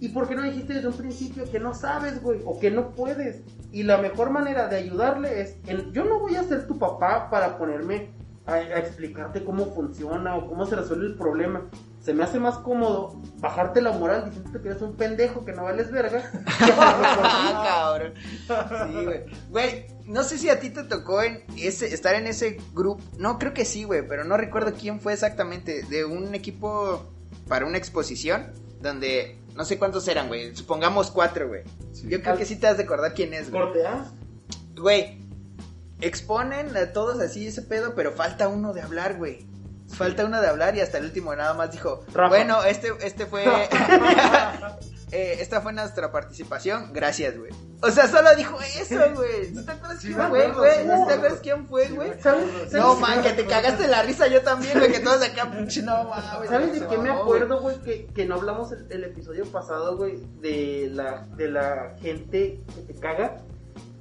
¿Y por qué no dijiste desde un principio que no sabes, güey? O que no puedes. Y la mejor manera de ayudarle es, yo no voy a ser tu papá para ponerme a, a explicarte cómo funciona o cómo se resuelve el problema. Se me hace más cómodo bajarte la moral diciéndote que eres un pendejo, que no vales verga. (laughs) Ah, cabrón. Sí, güey. Güey, no sé si a ti te tocó en ese, estar en ese grupo. No, creo que sí, güey, pero no recuerdo quién fue exactamente. De un equipo para una exposición donde no sé cuántos eran, güey. Supongamos cuatro, güey. Sí. Yo creo que sí te has de acordar quién es, güey. Corte A. Güey, exponen a todos así ese pedo, pero falta uno de hablar, güey. Falta uno de hablar y hasta el último nada más dijo, Rafa. bueno, este, este fue... (laughs) (laughs) eh, esta fue nuestra participación, gracias, güey. O sea, solo dijo eso, güey. ¿No te acuerdas Sí, quién fue, güey? ¿No te acuerdas quién fue, güey? No, man, que te cagaste la risa yo también, güey, que todos acá, pinche, no, mames. ¿Sabes de qué me acuerdo, güey? Que, que no hablamos el, el episodio pasado, güey, de la, de la gente que te caga.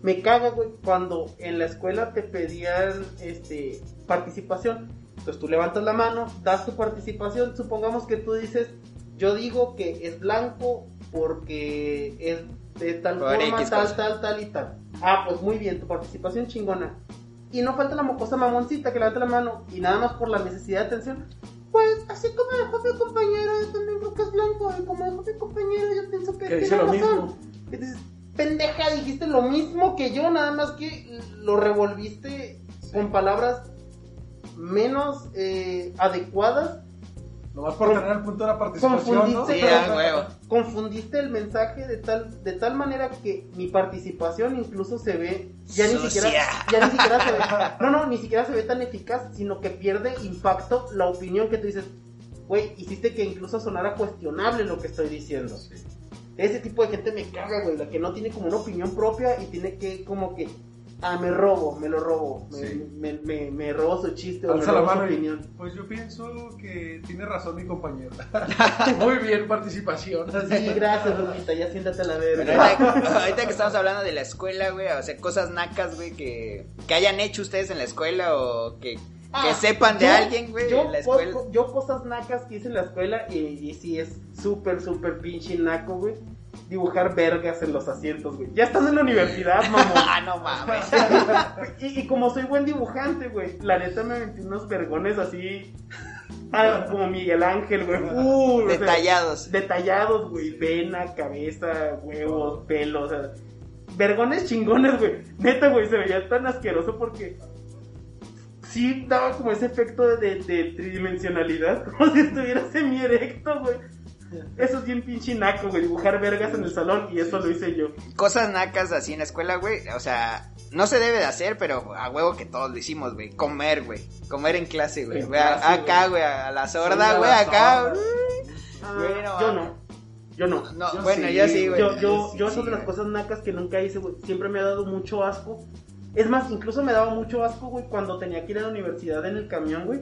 Me caga, güey, cuando en la escuela te pedían este, participación. Entonces tú levantas la mano, das tu participación. Supongamos que tú dices, yo digo que es blanco porque es de tal Por forma, X tal, cosa. tal, tal y tal. Ah, pues muy bien, tu participación chingona. Y no falta la mocosa mamoncita que levanta la mano y nada más por la necesidad de atención. Pues así como dejó mi compañero, yo también creo que es blanco. Y como dejó mi compañero, yo pienso que Que dice tiene lo razón. mismo. Y dices, pendeja, dijiste lo mismo que yo, nada más que lo revolviste con palabras menos eh, adecuadas. Nomás por tener el punto de la participación, ¿no? Confundiste, Sí, ah, huevo. confundiste el mensaje de tal, de tal manera que mi participación incluso se ve, ya ni siquiera, ya ni siquiera se ve, no, no, ni siquiera se ve tan eficaz, sino que pierde impacto la opinión que tú dices, güey, hiciste que incluso sonara cuestionable lo que estoy diciendo. Sí. Ese tipo de gente me caga, güey, la que no tiene como una opinión propia y tiene que como que, ah, me robo, me lo robo, me, Sí. me, me, me robo su chiste o me Alza la robo su y, opinión. pues yo pienso que tiene razón mi compañero. (laughs) Muy bien, participación. Sí, gracias, Lupita, ya siéntate a la verga. ahorita, ahorita que estamos hablando de la escuela, güey, o sea, cosas nacas, güey, que, que hayan hecho ustedes en la escuela o que, que Ah, sepan de yo- alguien, güey, yo en la escuela. yo cosas nacas que hice en la escuela y, y sí es súper, súper pinche naco, güey. Dibujar vergas en los asientos, güey. Ya estás en la universidad, mamón. (laughs) Ah, no mames. y, y como soy buen dibujante, güey, la neta me metí unos vergones así Ah, como Miguel Ángel, güey. Uh, o sea, Detallados. detallados, güey. Vena, cabeza, huevos, pelo, o sea. Vergones chingones, güey. Neta, güey, se veía tan asqueroso porque. Sí, daba como ese efecto de, de- de tridimensionalidad. (laughs) Como si estuviera semi-erecto, güey. Eso es bien pinche naco, güey. Dibujar vergas en el salón y eso lo hice yo. Cosas nacas así en la escuela, güey. O sea, no se debe de hacer, pero a huevo que todos lo hicimos, güey. Comer, güey. Comer en clase, güey. Acá, güey. a la sorda, güey, acá. Ah, Güey, no yo no. Yo no. No, Yo bueno, sí, yo sí, güey. Yo, yo, Sí, yo sí, son de las cosas nacas que nunca hice, güey. Siempre me ha dado mucho asco. Es más, incluso me daba mucho asco, güey, cuando tenía que ir a la universidad en el camión, güey.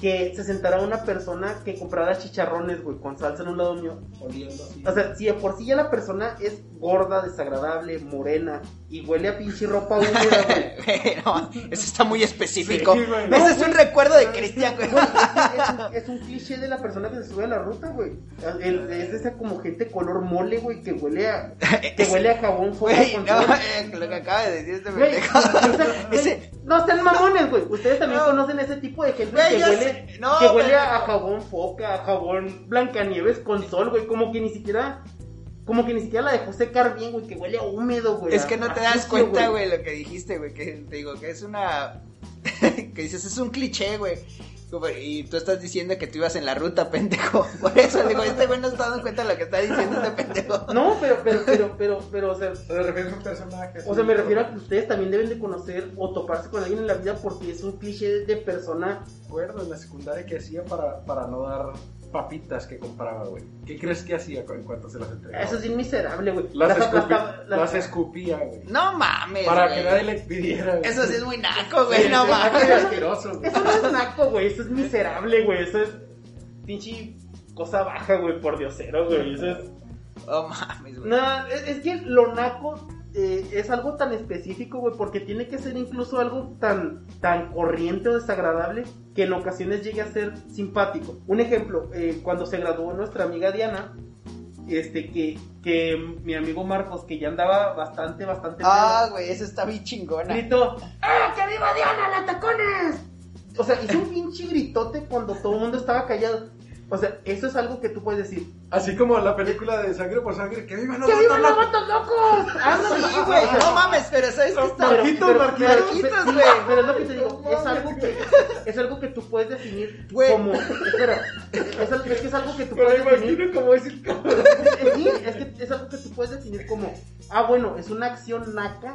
Que se sentara una persona que comprara chicharrones, güey, con salsa en un lado mío. Oliendo así. O sea, si de por sí ya la persona es gorda, desagradable, morena y huele a pinche ropa húmeda, güey. (laughs) No, eso está muy específico. Sí, güey. Ese es un recuerdo de Cristian, güey. Es, un, es un cliché de la persona que se sube a la ruta, güey. El- Es esa como gente color mole, güey, que huele a que (laughs) huele a jabón foca Güey, con no, (laughs) eh, lo que acaba de decir este Güey, pendejo. o sea, güey, Ese- no sean mamones, güey. Ustedes también No. conocen ese tipo de gente Güey, que huele. No, que huele a jabón foca, a jabón blancanieves con sol, güey. Como que ni siquiera, como que ni siquiera la dejó secar bien, güey. Que huele a húmedo, güey. Es que no te das sucio, cuenta, güey, lo que dijiste, güey, que te digo que es una... (laughs) que dices, es un cliché, güey. Y tú estás diciendo que tú ibas en la ruta, (laughs) pendejo. Por eso, le digo, este güey no está dando cuenta de lo que está diciendo este pendejo. No, pero, pero, pero, pero, pero, o sea, ¿Te refieres a un personaje? O sea, me refiero a que ustedes también deben de conocer o toparse con alguien en la vida porque es un cliché de persona. recuerdo en la secundaria que hacía para, para no dar papitas que compraba, güey. ¿Qué crees que hacía en cuanto se las entregaba? Eso es miserable, güey. Las, escupi- aplastaba- las- las escupía, güey. No mames, Para güey. que nadie le pidiera, güey. Eso sí es muy naco, güey, no mames. es asqueroso, güey. Eso no es naco, güey. Eso es miserable, güey. Eso es pinche cosa baja, güey, por diosero, güey. Eso es... Oh mames, güey. No, es, es que lo naco eh, es algo tan específico, güey, porque tiene que ser incluso algo tan, tan corriente o desagradable que en ocasiones llegue a ser simpático. Un ejemplo, eh, cuando se graduó nuestra amiga Diana, este, que, que mi amigo Marcos, que ya andaba bastante, bastante... Ah, güey, eso está bien chingona. gritó, ¡Ah, que viva Diana, la tacones! O sea, hizo un pinche gritote cuando todo el mundo estaba callado. O sea, eso es algo que tú puedes decir. Así como la película de Sangre por Sangre, que vivan los ¡Que vivan los vatos locos! Ándale, Sí, güey, no mames, pero ¿sabes qué está? Marquitos, Marquitos. Güey. Pero es lo que te digo, No es algo que es algo que tú puedes definir Güey. como espera, es, algo- es que es algo que tú Pero puedes definir imagino cómo es el Sí, es que es algo que tú puedes definir como ah bueno, es una acción naca,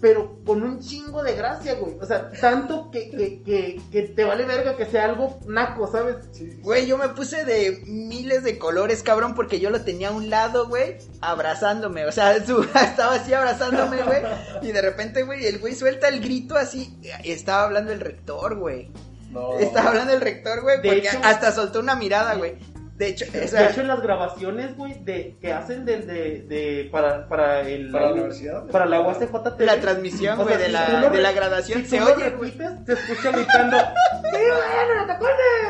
pero con un chingo de gracia, güey. O sea, tanto que, que, que, que te vale verga que sea algo naco, ¿sabes? Güey, yo me puse de miles de colores, cabrón, porque yo lo tenía a un lado, güey, abrazándome. O sea, (laughs) su- estaba así abrazándome, güey. Y de repente, güey, el güey suelta el grito así. y Estaba hablando el rector, güey. No. Estaba hablando el rector, güey, porque hecho- hasta soltó una mirada, güey. De hecho, o De sea, hecho, en las grabaciones, güey, de, que hacen de, de, de para, para el ¿Para la universidad? para la UACJ la transmisión, güey, de si la, lo de la graduación si se oye, repites, se escucha gritando ¡Viva Diana, tacones!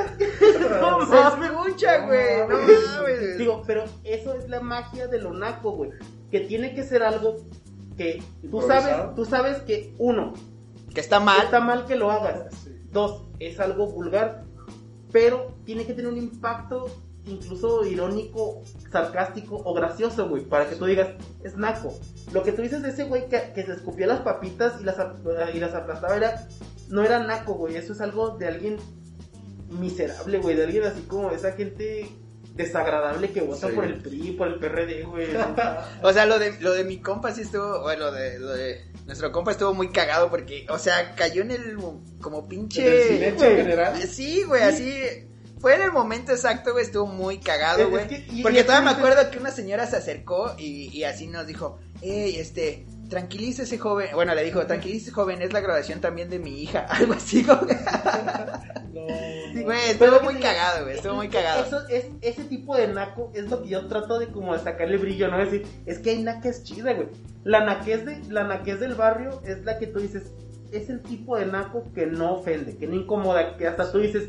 No Se mames. escucha, güey. No mames. Digo, pero eso es la magia de lo naco, güey. Que tiene que ser algo que tú sabes, tú sabes que uno, que está mal. está mal que lo hagas. (laughs) Sí. Dos, es algo vulgar, pero tiene que tener un impacto incluso irónico, sarcástico o gracioso, güey, para que tú digas, es naco. Lo que tú dices de ese güey que, que se escupía las papitas y las, y las aplastaba era, no era naco, güey, eso es algo de alguien miserable, güey, de alguien así como esa gente desagradable que vota Sí. por el PRI, por el PRD, güey. (laughs) O sea, lo de, lo de mi compa sí estuvo, bueno, lo de, lo de nuestro compa estuvo muy cagado porque, o sea, cayó en el como En el pinche... silencio güey. general. Sí, güey, así... Fue en el momento exacto, güey, estuvo muy Es- cagado, es güey. que- y- Porque todavía me acuerdo que una señora se acercó y, y así nos dijo, hey, este, tranquilícese joven, bueno, le dijo, tranquilícese joven, es la graduación también de mi hija, (laughs) algo así, güey. No. Sí, Güey, estuvo muy cagado, güey, estuvo muy cagado. Eso es, ese tipo de naco es lo que yo trato de como sacarle brillo, ¿no? Es decir, es que hay naques chida, güey. La naquez, de, la naquez del barrio es la que tú dices, es el tipo de naco que no ofende, que no incomoda, que hasta tú dices,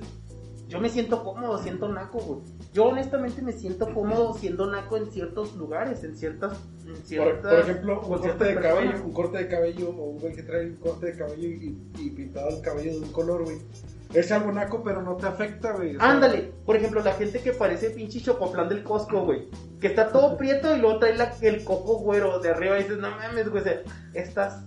yo me siento cómodo siendo naco, güey. Yo honestamente me siento cómodo siendo naco en ciertos lugares, en ciertas... En Por, ciertas por ejemplo, un corte de personas. cabello, un corte de cabello, o un güey que trae un corte de cabello y, y pintado el cabello de un color, güey. Es algo naco, pero no te afecta, güey. Ándale, por ejemplo, la gente que parece pinche chocoplan del Costco, güey. Que está todo prieto y luego trae la- el coco güero de arriba y dices, no mames, güey, estás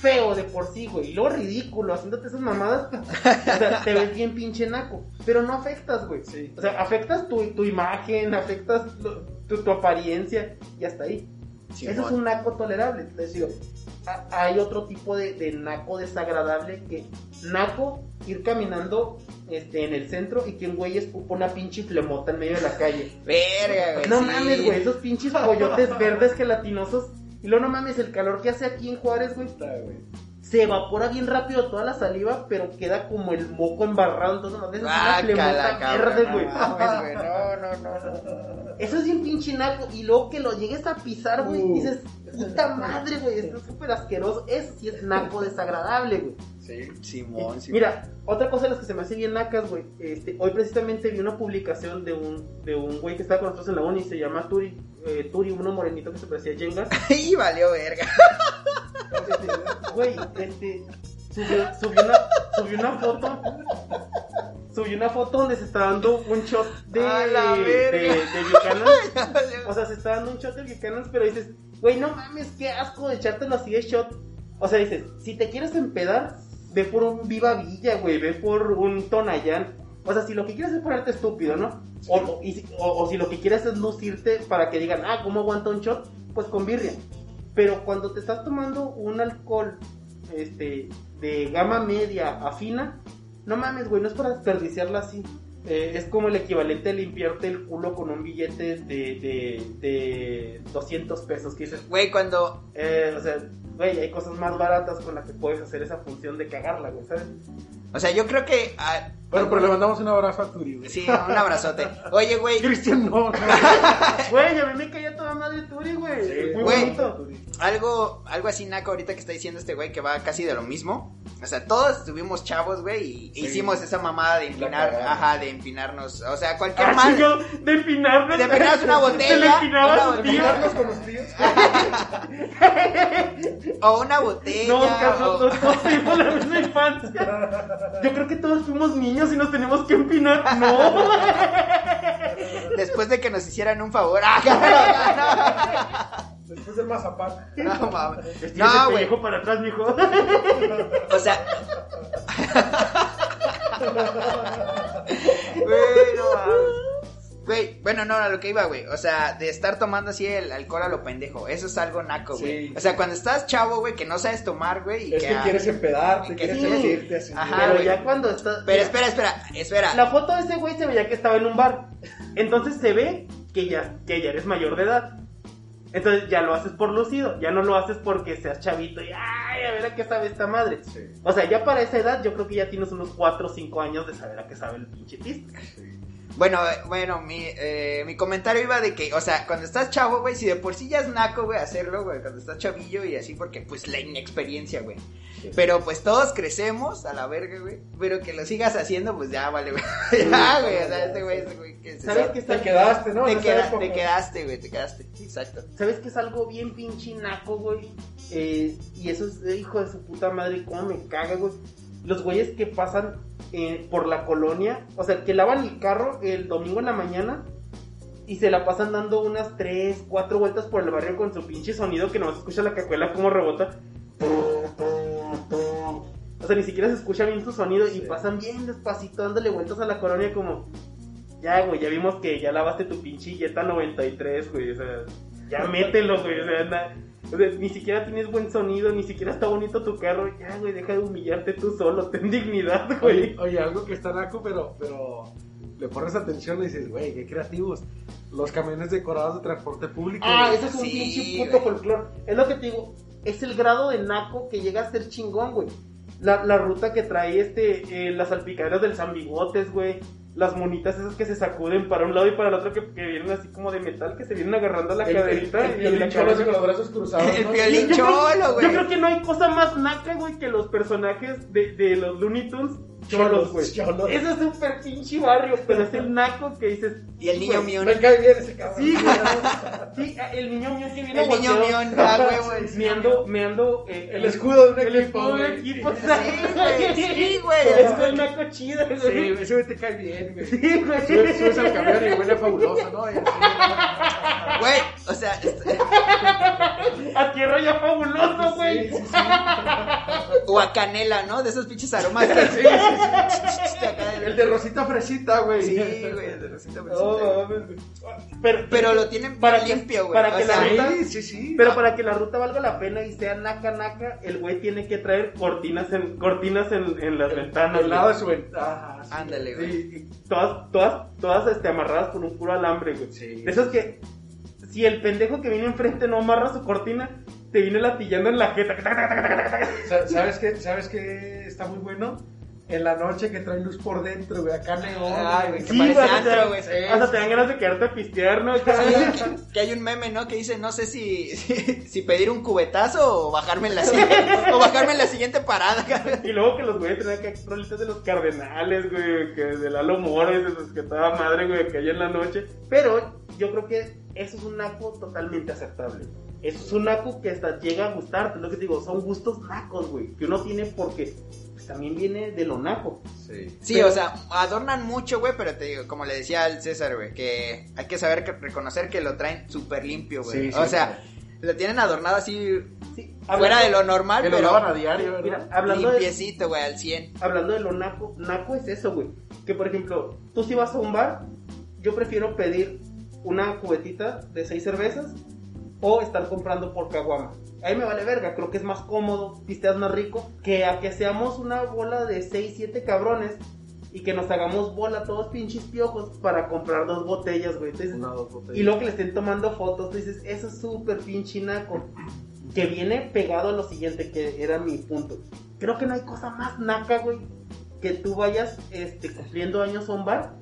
feo de por sí, güey. Y luego ridículo, haciéndote esas mamadas. (laughs) o sea, te ves bien pinche naco. Pero no afectas, güey. Sí. O sea, afectas tu, tu imagen, afectas lo- tu, tu apariencia y hasta ahí. Eso es un naco tolerable. Les digo, a- hay otro tipo de, de naco desagradable que naco ir caminando este, en el centro y que un güey escupa una pinche flemota en medio de la calle. Verga, güey. No sí. mames, güey, esos pinches pollotes (laughs) verdes gelatinosos. Y luego no mames, el calor que hace aquí en Juárez, güey, Está, güey. se evapora bien rápido toda la saliva, pero queda como el moco embarrado. Entonces, no, es una cabrón, verde, güey. mames, güey, No, no, no, no. Eso es bien pinche naco. Y luego que lo llegues a pisar, güey, Uh. dices, puta madre, güey, esto es súper asqueroso. Eso sí es naco desagradable, güey. Sí. Simón, Simón. Mira, otra cosa de las que se me hace bien nacas, güey. Este, hoy precisamente vi una publicación de un, de un güey que estaba con nosotros en la uni, se llama Turi, eh, Turi, uno morenito que se parecía a Jenga. (laughs) Y valió verga. Güey, este, subió, subió una, subió una foto. Subió una foto donde se está dando un shot de, la de, de Buchanan. (laughs) O sea, se está dando un shot de Buchanan, pero dices, güey, no mames, qué asco de echártelo así de shot. O sea, dices, si te quieres empedar, ve por un Viva Villa, güey, ve por un Tonayán. O sea, si lo que quieres es ponerte estúpido, ¿no? O, o- y si, o- o si lo que quieres es lucirte para que digan, ah, ¿cómo aguanta un shot? Pues con birria. Pero cuando te estás tomando un alcohol este, de gama media a fina, no mames, güey, no es para desperdiciarla así. Eh, es como el equivalente a limpiarte el culo con un billete de, de, de 200 pesos. Que dices, Güey, cuando. eh, o sea, güey, hay cosas más baratas con las que puedes hacer esa función de cagarla, güey, ¿sabes? O sea, yo creo que. ah, Bueno, pero le mandamos un abrazo a Turi, güey. Sí, un abrazote. Oye, güey, Cristian, no, no. (laughs) Güey, a mí me caía toda madre Turi, güey. Sí, Muy güey. bonito. algo, algo así naco ahorita que está diciendo este güey que va casi de lo mismo. O sea, todos estuvimos chavos, güey, y Sí. hicimos esa mamada de empinar, ajá, de empinarnos. O sea, cualquier Ah, mal. chingo, de empinarnos. De empinarnos una (laughs) botella. Mirarnos con los tíos. (laughs) O una botella. No, Carlos, o- todos tuvimos la misma infancia. Yo creo que todos fuimos niños y nos tenemos que empinar. No. (laughs) Después de que nos hicieran un favor. Ah, Después del mazapán. no, mames. No, güey. para atrás, mijo. O sea. Güey, no mames. Güey, bueno, no, a lo que iba, güey. O sea, de estar tomando así el alcohol a lo pendejo. Eso es algo naco, güey. Sí. O sea, cuando estás chavo, güey, que no sabes tomar, güey. y Es que ah, quieres empedarte, que quieres sí. sentirte así. Ajá, Pero güey. ya cuando está. Pero espera, espera, espera. La foto de ese güey se veía que estaba en un bar. Entonces se ve que ya, que ya eres mayor de edad. Entonces ya lo haces por lucido. Ya no lo haces porque seas chavito y ay, a ver a qué sabe esta madre. Sí, O sea, ya para esa edad yo creo que ya tienes unos 4 o 5 años de saber a qué sabe el pinche pista. sí. Bueno, eh, bueno, mi, eh, mi comentario iba de que, o sea, cuando estás chavo, güey, si de por sí ya es naco, güey, hacerlo, güey, cuando estás chavillo y así, porque pues la inexperiencia, güey. Pero pues todos crecemos a la verga, güey. Pero que lo sigas haciendo, pues ya vale, güey. (laughs) ya, güey, o sea, este güey, este güey que se ¿Sabes sabe- está Te quedaste, ¿no? Te, queda- época. te quedaste, güey, te quedaste. Exacto. ¿Sabes que es algo bien pinche naco, güey? Eh, y eso es, hijo de su puta madre, cómo me caga, güey. Los güeyes que pasan eh, por la colonia, o sea, que lavan el carro el domingo en la mañana y se la pasan dando unas 3, 4 vueltas por el barrio con su pinche sonido que no se escucha la cacuela como rebota. O sea, ni siquiera se escucha bien su sonido y pasan bien despacito dándole vueltas a la colonia como... Ya, güey, ya vimos que ya lavaste tu pinche Jetta 93, güey, o sea, ya mételo, güey, o sea, na- o sea, ni siquiera tienes buen sonido, ni siquiera está bonito tu carro, ya, güey, deja de humillarte tú solo, ten dignidad, güey. Oye, oye, algo que está naco, pero, pero le pones atención y dices, güey, qué creativos. Los camiones decorados de transporte público. Ah, eso es un Sí, pinche puto folclore. Es lo que te digo, es el grado de naco que llega a ser chingón, güey. La, la ruta que trae este, eh, las salpicaderas del San Bigotes, güey. Las monitas esas que se sacuden para un lado y para el otro que, que vienen así como de metal, que se vienen agarrando la El, el, caderita el, y el la cholo ese cabeza. con los brazos cruzados. El ¿no? violín Yo creo- cholo, güey. Yo creo que no hay cosa más naca, güey, que los personajes de, de los Looney Tunes cholos, güey. Cholos. Eso es súper pinche barrio, pero es el naco que dices. Y el niño mío. Me cae bien ese cabrón. Sí, güey. (laughs) Sí, el niño mío que viene El niño mío, ah, güey, güey. (laughs) Meando, meando. eh, El escudo de un el equipo, escudo de un equipo. Sí, güey, (laughs) sí, güey. Es el naco chido, Sí, güey. ese güey te cae bien, güey. Sí, güey. Subes, subes al camión y huele fabuloso, ¿no? Y así, Güey, o sea, este- A tierra ya fabuloso, güey. Sí, sí, sí. o a canela, ¿no? De esos pinches aromas (laughs) que Sí, sí, sí. acá El de Rosita Fresita, güey. Sí, güey, el de Rosita Fresita. Pero, Pero lo tienen Para limpio, güey. para O que la sea, ruta- Sí, sí, sí. Pero para que la ruta valga la pena y sea naca naca, el güey tiene que traer cortinas en cortinas en, en las ventanas. Al lado de su ventana. sí. Ándale, güey. Todas, todas, todas este, amarradas con un puro alambre, güey. Sí. De esos que, si el pendejo que viene enfrente no amarra su cortina, te viene latillando en la jeta. Sa- ¿Sabes qué? ¿Sabes qué está muy bueno? En la noche que trae luz por dentro, güey. Acá neón. Ay, güey, que Sí, parece güey, antro, hasta- güey. Hasta te dan ganas de quedarte a pistear, ¿no? (laughs) Sí, que hay un meme, ¿no? Que dice, no sé si, si, (laughs) si pedir un cubetazo o bajarme en la siguiente, o bajarme en la siguiente parada, cabrón. Y luego que los güeyes tenían que rolitas de los cardenales, güey, que de Lalo Mores, de los que toda madre, güey, que hay en la noche. Pero yo creo que eso es un naco totalmente aceptable. Eso es un naco que hasta llega a gustarte, lo que te digo, son gustos nacos, güey, que uno tiene porque pues, también viene de lo naco. Sí. Sí, Pero- o sea, adornan mucho, güey, pero te digo, como le decía al César, güey, que hay que saber que, reconocer que lo traen súper limpio, güey. Sí, sí, o sea, lo tienen adornado así Sí, fuera de lo normal, Que lo pero lavan a diario, ¿verdad? Mira, hablando de, limpiecito, güey, al 100. hablando de lo naco, naco es eso, güey. Que por ejemplo, tú si vas a un bar, yo prefiero pedir una cubetita de seis cervezas o estar comprando por caguama. Ahí me vale verga, creo que es más cómodo, pisteas más rico, que a que seamos una bola de 6, 7 cabrones y que nos hagamos bola todos pinches piojos para comprar dos botellas, güey. Entonces, Una, dos botellas. y luego que le estén tomando fotos, tú dices, eso es súper pinche naco. Que viene pegado a lo siguiente, que era mi punto. Creo que no hay cosa más naca, güey, que tú vayas este, cumpliendo años a un bar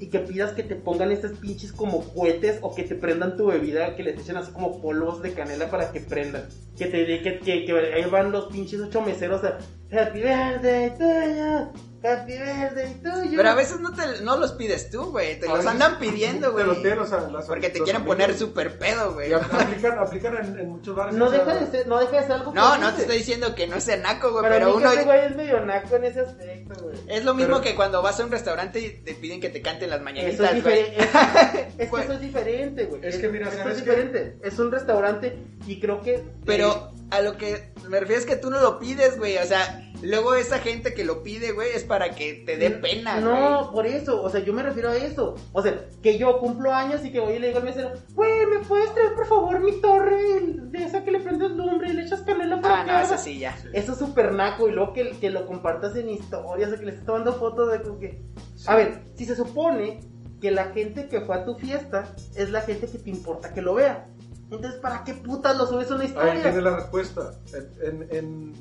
y que pidas que te pongan esas pinches como cohetes o que te prendan tu bebida, que les echen así como polvos de canela para que prendan. Que te que, que, que ahí van los pinches ocho meseros Happy Birthday tuyo, Happy Birthday tuyo. Pero a veces no, te, no los pides tú, güey, te A los veces andan pidiendo, güey. Te o sea, Porque te quieren amigos. poner súper pedo, güey. Aplican, aplican en, en muchos bares. no o sea, deja, de ser, no deja de ser algo No, que no te estoy diciendo que no sea naco, güey, Pero, pero, uno... ese güey es medio naco en ese aspecto, güey. Es lo mismo Pero- que cuando vas a un restaurante y te piden que te canten las mañanitas, es güey. Es, (laughs) es que eso es diferente, güey. Es que mira, Eso ¿sabes es qué? diferente. Es un restaurante y creo que. Pero a lo que me refiero es que tú no lo pides, güey. O sea, luego esa gente que lo pide, güey, es para que te dé pena, No, güey. por eso. O sea, yo me refiero a eso. O sea, que yo cumplo años y que voy y le digo al mesero, güey, ¿me puedes traer por favor mi torre de esa que le prendes lumbre y le echas canela para Ah, no, arda"? eso sí, ya. Eso es súper naco y luego que, que lo compartas en historias o que le estés tomando fotos de como que... A ver, si se supone que la gente que fue a tu fiesta es la gente que te importa que lo vea. Entonces, ¿para qué putas lo subes a una Ahí historia? tiene la respuesta. En, en, en,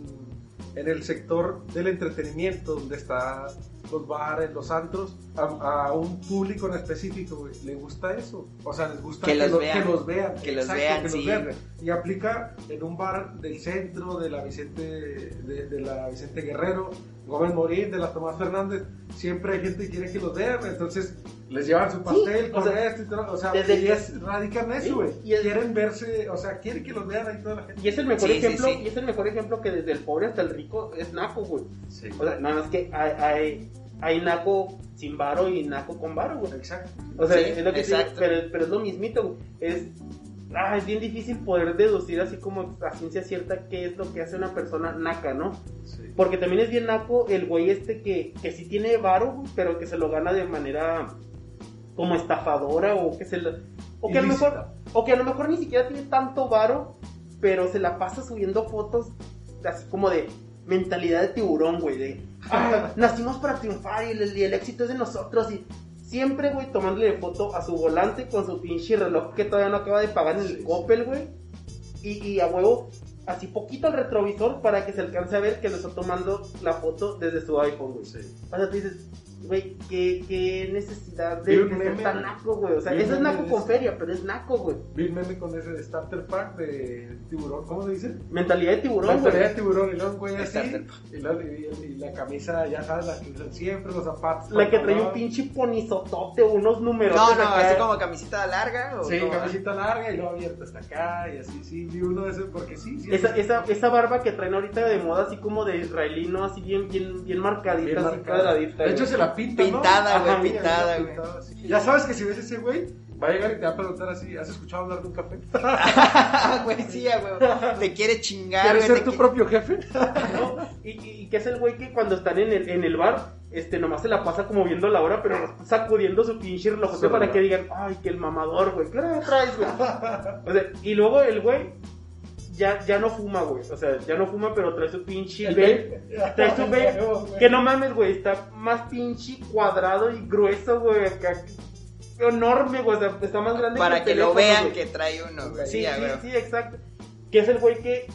en el sector del entretenimiento, donde están los bares, los antros, a, a un público en específico, güey, le gusta eso. O sea, les gusta Que los lo- vean. que los vean. Que los vean, que sí. los vean. Y aplica en un bar del centro, de la Vicente, de, de la Vicente Guerrero, Gómez Morín, de la Tomás Fernández. Siempre hay gente que quiere que los vean, entonces les llevan su pastel o con sea, esto y todo. O sea, desde y es- radican eso, Sí, güey. y es- quieren verse, o sea, quieren que los vean ahí toda la gente. Y es el mejor Sí, sí, ejemplo, sí. y es el mejor ejemplo que desde el pobre hasta el rico es naco, güey. Sí. O sea, nada más que hay, hay, hay naco sin varo y naco con varo, güey. Exacto. O sea, Sí, es lo que te digo, exacto. pero, pero es lo mismito, güey. Es, ah, es bien difícil poder deducir así como a ciencia cierta qué es lo que hace una persona naca, ¿no? Sí. Porque también es bien naco el güey este que, que sí tiene varo, pero que se lo gana de manera como estafadora o que se lo, o que a lo mejor o que a lo mejor ni siquiera tiene tanto varo, pero se la pasa subiendo fotos así como de mentalidad de tiburón, güey, de "Ah, nacimos para triunfar y el, y el éxito es de nosotros y siempre, güey, tomándole foto a su volante con su pinche reloj que todavía no acaba de pagar en el. Coppel, güey. Y, y a huevo, así poquito al retrovisor para que se alcance a ver que le está tomando la foto desde su iPhone, güey. Sí. O sea, tú dices, Güey, qué, qué necesidad de, de ser tan güey. naco, güey. O sea, eso es naco con feria, pero es naco, güey. Vi un meme con ese de Starter Pack de tiburón. ¿Cómo se dice? Mentalidad de tiburón, güey. pelea de tiburón y luego un güey así. Y la, y- y la camisa, ya sabes, la que usan siempre, los zapatos. La que trae un pinche ponizotote, unos números. No, no, así como camisita larga. ¿o Sí, cómo? camisita larga y luego abierta hasta acá y así, sí, vi uno de esos porque sí, sí. Esa, esa, esa barba que traen ahorita de moda, así como de israelino, así bien, bien, bien marcadita, Bien así marcada. cuadradita. De hecho, se la pinta, ¿no? Pintada, güey, pintada, güey. Pintada, sí. Ya sabes que si ves ese güey, va a llegar y te va a preguntar así, ¿has escuchado hablar de un café? (laughs) Güey, sí, güey. Te quiere chingar, ¿Quieres güey. ser tu qui- propio jefe? ¿no? Y, y, que es el güey que cuando están en el, en el bar, este, nomás se la pasa como viendo la hora, pero sacudiendo su pinche relojote Su para que digan, ay, que el mamador, güey, ¿qué hora traes, güey? (laughs) O sea, y luego el güey ya, ya no fuma, güey. O sea, ya no fuma, pero trae su pinche vape. Trae su (laughs) vape. Que no mames, güey, está más pinche cuadrado y grueso, güey. acá. Enorme, güey. O sea, está más grande Para el que lo teléfono, vean güey. que trae uno, güey. Sí, Sí, sí, güey. sí, exacto. Que es el güey que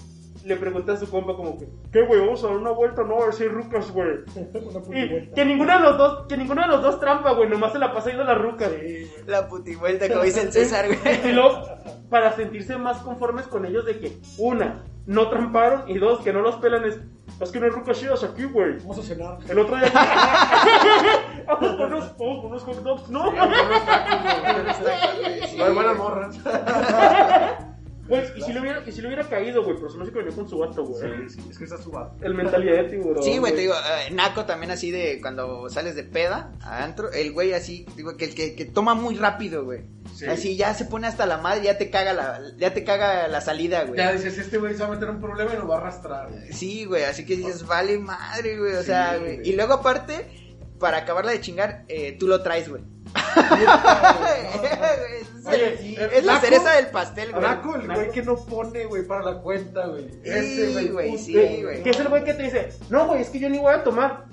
le pregunta a su compa como que, ¿qué güey? Vamos a dar una vuelta, no, a ver si hay rucas, güey. (laughs) Y vuelta. que ninguno de los dos, que ninguno de los dos trampa, güey, nomás se la pasa yendo a la ruca, güey. La putivuelta, como dice el César, Y güey. luego, para sentirse más conformes con ellos de que, una, no tramparon, y dos, que no los pelan es, es que no hay rucas chidas aquí, güey. Vamos a cenar. El otro día. vamos (laughs) con (laughs) unos, vamos con unos hot dogs, ¿no? No hay buenas morras. Güey, y si le hubiera, y si le hubiera caído, güey, pero se me hace que venía con su vato, güey. Sí, sí, es que está subado. El mentalidad de tiburón. Sí, güey, te digo, eh, Naco también así de cuando sales de peda a antro, el güey así, digo, que el que, que toma muy rápido, güey. Sí. Así ya se pone hasta la madre, ya te caga la, ya te caga la salida, güey. Ya dices, este güey se va a meter un problema y nos va a arrastrar. güey. Sí, güey, así que dices, vale madre, güey, o Sí, sea, güey. güey. Y luego aparte, para acabarla de chingar, eh, tú lo traes, güey. Es, (laughs) Oye, sí, es la Naco- cereza del pastel, güey. Naco, el güey que no pone, güey, para la cuenta, güey. Ese, Sí, güey, sí, güey. Que es el güey que te dice, no, güey, es que yo ni voy a tomar.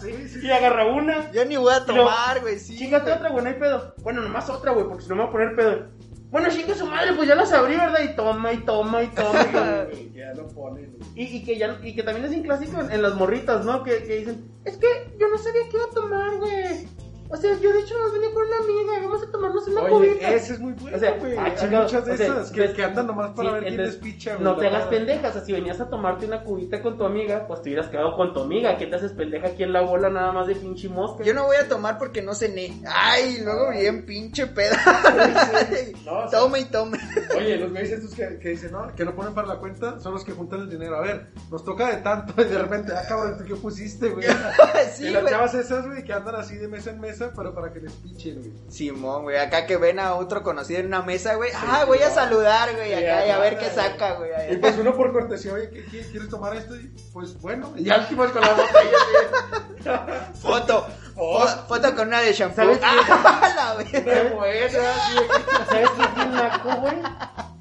Sí, sí. Y agarra una. Yo ni voy a tomar, güey, sí. Chingate otra, güey, no hay pedo. Bueno, nomás otra, güey, porque si no me voy a poner pedo. Bueno, chingue su madre, pues ya las abrí, ¿verdad? Y toma, y toma, y toma. y toma. (laughs) Güey, Ya lo pone, güey. Y, y que ya, y que también es un clásico en, en las morritas, ¿no? Que, que dicen, es que yo no sabía que iba a tomar, güey. O sea, yo de hecho nos venía con una amiga, vamos a tomarnos una Oye, cubita. ese es muy bueno, O sea, güey. ah, Hay muchas de o sea, esas que, ves- que andan nomás para sí, ver quién entonces, despicha, güey. No te hagas pendejas, o sea, si venías a tomarte una cubita con tu amiga, pues te hubieras quedado con tu amiga. ¿Qué te haces pendeja aquí en la bola nada más de pinche mosca? Yo no voy a tomar porque no cené. Ay, luego bien pinche peda. (laughs) No, o sea, tome y tome. Oye, los güeyes estos que, que dicen, no, que no ponen para la cuenta, son los que juntan el dinero. A ver, nos toca de tanto y de repente, ah, cabrón, ¿tú qué pusiste, güey? (laughs) sí, y las chavas esas, güey, que andan así de mesa en mesa, pero para que les pichen, güey. Simón, güey, acá que ven a otro conocido en una mesa, güey. ah, voy a saludar, güey, acá y a ver qué saca, güey. Y pues uno por cortesía, oye, ¿qué, qué- quieres tomar esto? Y pues bueno, y ya últimas con la botella, (laughs) Foto. Fo- foto con una de shampoo. ¿Sabes qué? (laughs) Ah, ¿Sabes qué es bien naco, güey?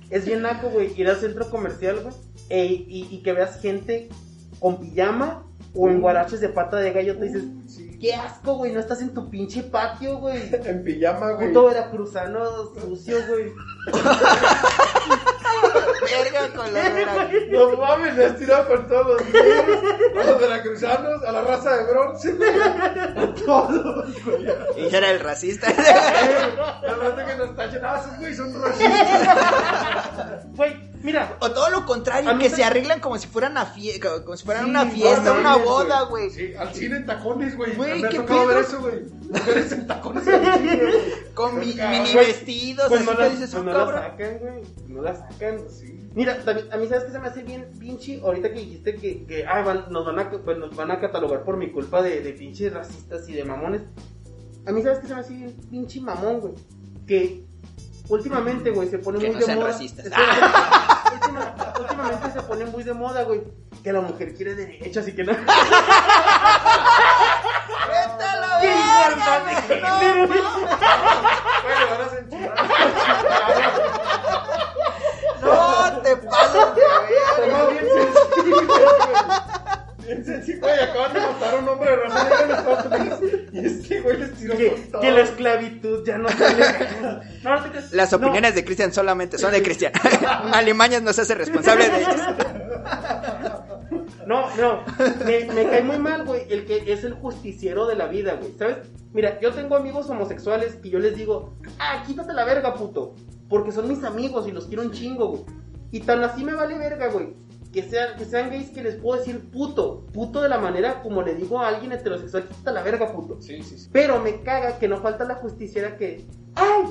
Es bien naco, güey, ir al centro comercial, güey, e- y, y que veas gente con pijama o en guaraches de pata de gallo, te dices, Sí. qué asco, güey, no estás en tu pinche patio, güey. (laughs) En pijama, güey. Puto veracruzano sucio, güey. Verga con la. No mames, le has tirado con todos los güeyes, a los veracruzanos, a la raza de bronce, güey. A todos, güey. Y era el racista. La raza que nos tachan, ah, esos güeyes son racistas. Güey, mira, O todo lo contrario, que se- arreglan como si fueran a fie- como, como si fueran Sí, una no fiesta, una boda, güey. Sí, al cine en tacones, güey. Güey, ¿qué tocado pedo? ver eso, güey. Mujeres en tacones. Con mi- mini vestidos, pues así no que la, dices, pues "Oh, no la cabrón". sacan, güey. No la sacan. Sí. Mira, también- a mí sabes que se me hace bien pinche, ahorita que dijiste que, que ah, van- nos, van a, pues, nos van a catalogar por mi culpa de, de pinches racistas y de mamones. A mí sabes que se me hace bien pinche mamón, güey. Que últimamente, güey, se pone Que muy no de sean moda. racistas. (laughs) Última- últimamente se pone muy de moda, güey. Que la mujer quiere derechas y que no. (laughs) ¡Vete la ¡Qué verga, importante! güey! No, Güey, le van a censurar. No, te pasas de verga. bien sencillo, güey. Bien sencillo, güey. Acaban de matar a un hombre de raza negra en Estados Unidos. Y este güey les tiró que, con todo. que la esclavitud ya no sale. (laughs) No, no. Las No. opiniones de Cristian solamente son de Cristian. (laughs) Alimañas no se hace responsable de ellas. No, no, me, me cae muy mal, güey, el que es el justiciero de la vida, güey, ¿sabes? Mira, yo tengo amigos homosexuales que yo les digo, ah, quítate la verga, puto, porque son mis amigos y los quiero un chingo, güey. Y tan así me vale verga, güey, que sean, que sean gays que les puedo decir puto, puto de la manera como le digo a alguien heterosexual, quítate la verga, puto. Sí, sí, sí. Pero me caga que no falta la justiciera que, ay,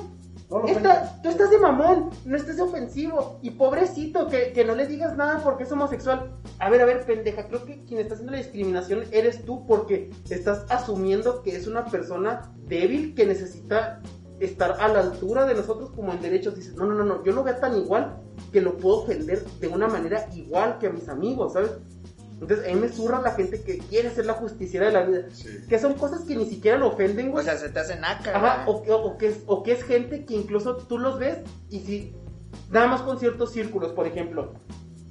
No esta- tú estás de mamón, no estés de ofensivo. Y pobrecito, que, que no le digas nada porque es homosexual. A ver, a ver, pendeja, creo que quien está haciendo la discriminación eres tú porque estás asumiendo que es una persona débil que necesita estar a la altura de nosotros como en derechos. Dices, no, no, no, no, yo lo veo tan igual que lo puedo ofender de una manera igual que a mis amigos, ¿sabes? Entonces, a mí me zurra la gente que quiere ser la justiciera de la vida. Sí. Que son cosas que ni siquiera lo ofenden, güey. O sea, se te hace naca, Ajá, o, que- o que es, o que es gente que incluso tú los ves y si nada más con ciertos círculos, por ejemplo,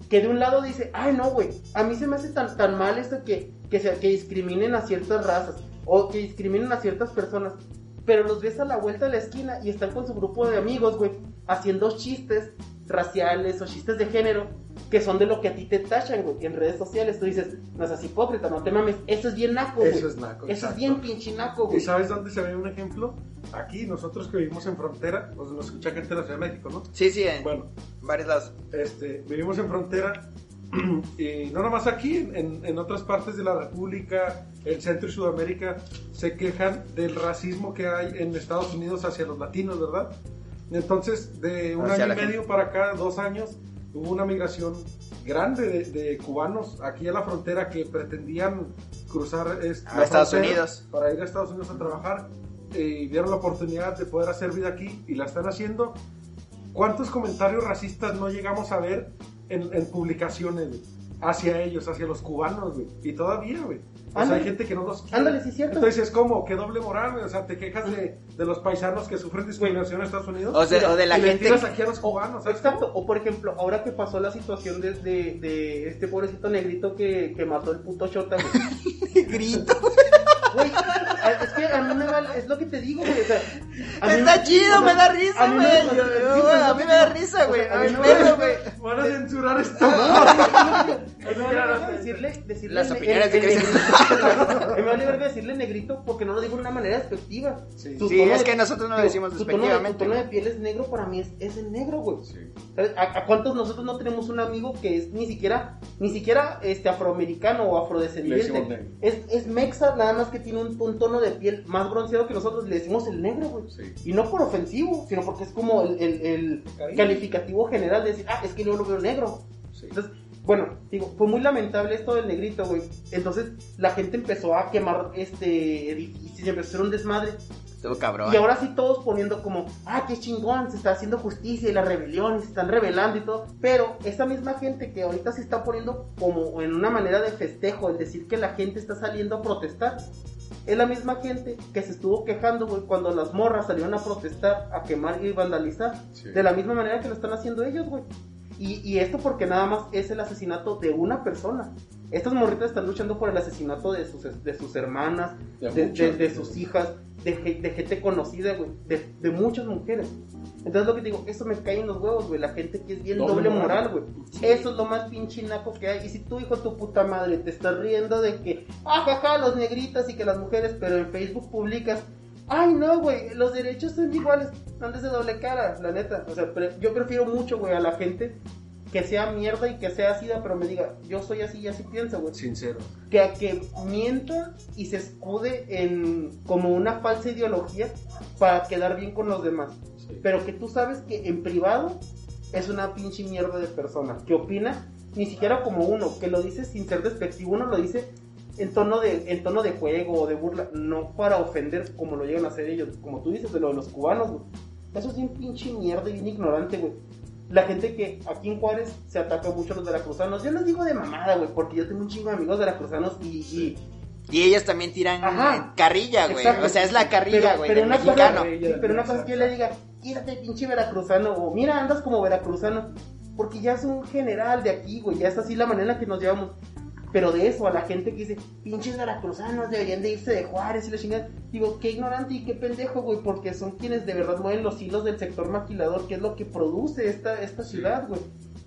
que de un lado dice, ay no, güey, a mí se me hace tan, tan mal esto que, que, se- que discriminen a ciertas razas o que discriminen a ciertas personas, pero los ves a la vuelta de la esquina y están con su grupo de amigos, güey, haciendo chistes raciales o chistes de género que son de lo que a ti te tachan, güey, en redes sociales. Tú dices, no seas hipócrita, no te mames, eso es bien naco, güey. Eso es naco, Eso es exacto. bien pinche naco, ¿Y güey. sabes dónde se ve un ejemplo? Aquí, nosotros que vivimos en frontera, nos escucha gente de la Ciudad de México, ¿no? Sí, sí, en Bueno, varios lados. este, vivimos en frontera (clears throat) y no nomás aquí, en, en otras partes de la República, el Centro y Sudamérica, se quejan del racismo que hay en Estados Unidos hacia los latinos, ¿verdad? Entonces, de un Hacia año y medio gente. para acá, dos años, hubo una migración grande de, de cubanos aquí a la frontera que pretendían cruzar A Estados Unidos. para ir a Estados Unidos a trabajar y vieron la oportunidad de poder hacer vida aquí y la están haciendo. ¿Cuántos comentarios racistas no llegamos a ver en, en publicaciones hacia ellos, hacia los cubanos, güey? Y todavía, güey. O sea, Ándale. hay gente que no los quiere. Ándale, sí es cierto. Entonces es como, qué doble moral, güey. O sea, te quejas de, de los paisanos que sufren discriminación en Estados Unidos. O, sea, Mira, o de la y le gente. tiras aquí a los cubanos, ¿sabes Exacto, o por ejemplo, ahora que pasó la situación de, de, de este pobrecito negrito que, que mató el puto Chota, (laughs) güey. Grito. Güey, es que a mí me vale, es lo que te digo, güey. O sea, a mí- Está chido, o sea, me da risa, a güey. A es lo mí me da risa, güey. O sea, A a mí me no- da, güey. Van a censurar esto. (laughs) A mí me vale verga decirle, decirle Las ne- opiniones de Cristian. negrito. A mí me vale verga decirle negrito porque no lo digo de una manera despectiva. Sí. Tono es de- que nosotros no lo decimos tono de- despectivamente, Tu tono de piel es negro, para mí es, es el negro, güey. ¿A, a cuántos nosotros no tenemos un amigo que es ni siquiera, ni siquiera este afroamericano o afrodescendiente? Es, es mexa, nada más que tiene un, un tono de piel más bronceado que nosotros, le decimos el negro, güey. Sí. Y no por ofensivo, sino porque es como el, el- el calificativo general de decir, ah, es que yo lo veo negro. Sí. Entonces, bueno, digo, fue muy lamentable esto del negrito, güey. Entonces, la gente empezó a quemar este edificio y empezó a hacer un desmadre. Estuvo cabrón. Y ahora sí todos poniendo como, ah, qué chingón, se está haciendo justicia y la rebelión, y se están rebelando y todo. Pero esa misma gente que ahorita se está poniendo como en una manera de festejo, el decir que la gente está saliendo a protestar, es la misma gente que se estuvo quejando, güey, cuando las morras salieron a protestar, a quemar y vandalizar. Sí. De la misma manera que lo están haciendo ellos, güey. Y, y esto porque nada más es el asesinato de una persona. Estas morritas están luchando por el asesinato de sus, de sus hermanas, De de, de- muchas, de güey. sus hijas, de, ge- de gente conocida, güey, de, muchas mujeres. Entonces lo que te digo, eso me cae en los huevos, güey, la gente que es bien Doble doble, moral. güey. Eso es lo más pinche naco que hay. Y si tu hijo, tu puta madre, te está riendo de que, ah, jaja, los negritas y que las mujeres, pero en Facebook publicas, ay, no, güey, los derechos son iguales, antes de doble cara, la neta. O sea, yo prefiero mucho, güey, a la gente que sea mierda y que sea ácida, pero me diga, yo soy así y así pienso, güey Sincero. que a que mienta y se escude en como una falsa ideología para quedar bien con los demás. Sí. Pero que tú sabes que en privado es una pinche mierda de persona que opina ni siquiera como uno, que lo dice sin ser despectivo, uno lo dice en tono de en tono de juego o de burla, no para ofender como lo llegan a hacer ellos, como tú dices de lo de los cubanos, güey. Eso es bien pinche mierda y bien ignorante, güey. La gente que aquí en Juárez se ataca mucho a los veracruzanos. Yo les digo de mamada, güey, porque yo tengo un chingo de amigos veracruzanos y, y, Y ellas también tiran Ajá. carrilla, güey. O sea, es la carrilla, güey, pero del una cosa- mexicano. sí, pero una cosa es que yo le diga, quítate pinche veracruzano, o mira, andas como veracruzano, porque ya es un general de aquí, güey, ya es así la manera en la que nos llevamos. Pero de eso, a la gente que dice, pinches veracruzanos deberían de irse de Juárez y la chingada. Digo, qué ignorante y qué pendejo, güey, porque son quienes de verdad mueven los hilos del sector maquilador, que es lo que produce esta, esta ciudad, güey.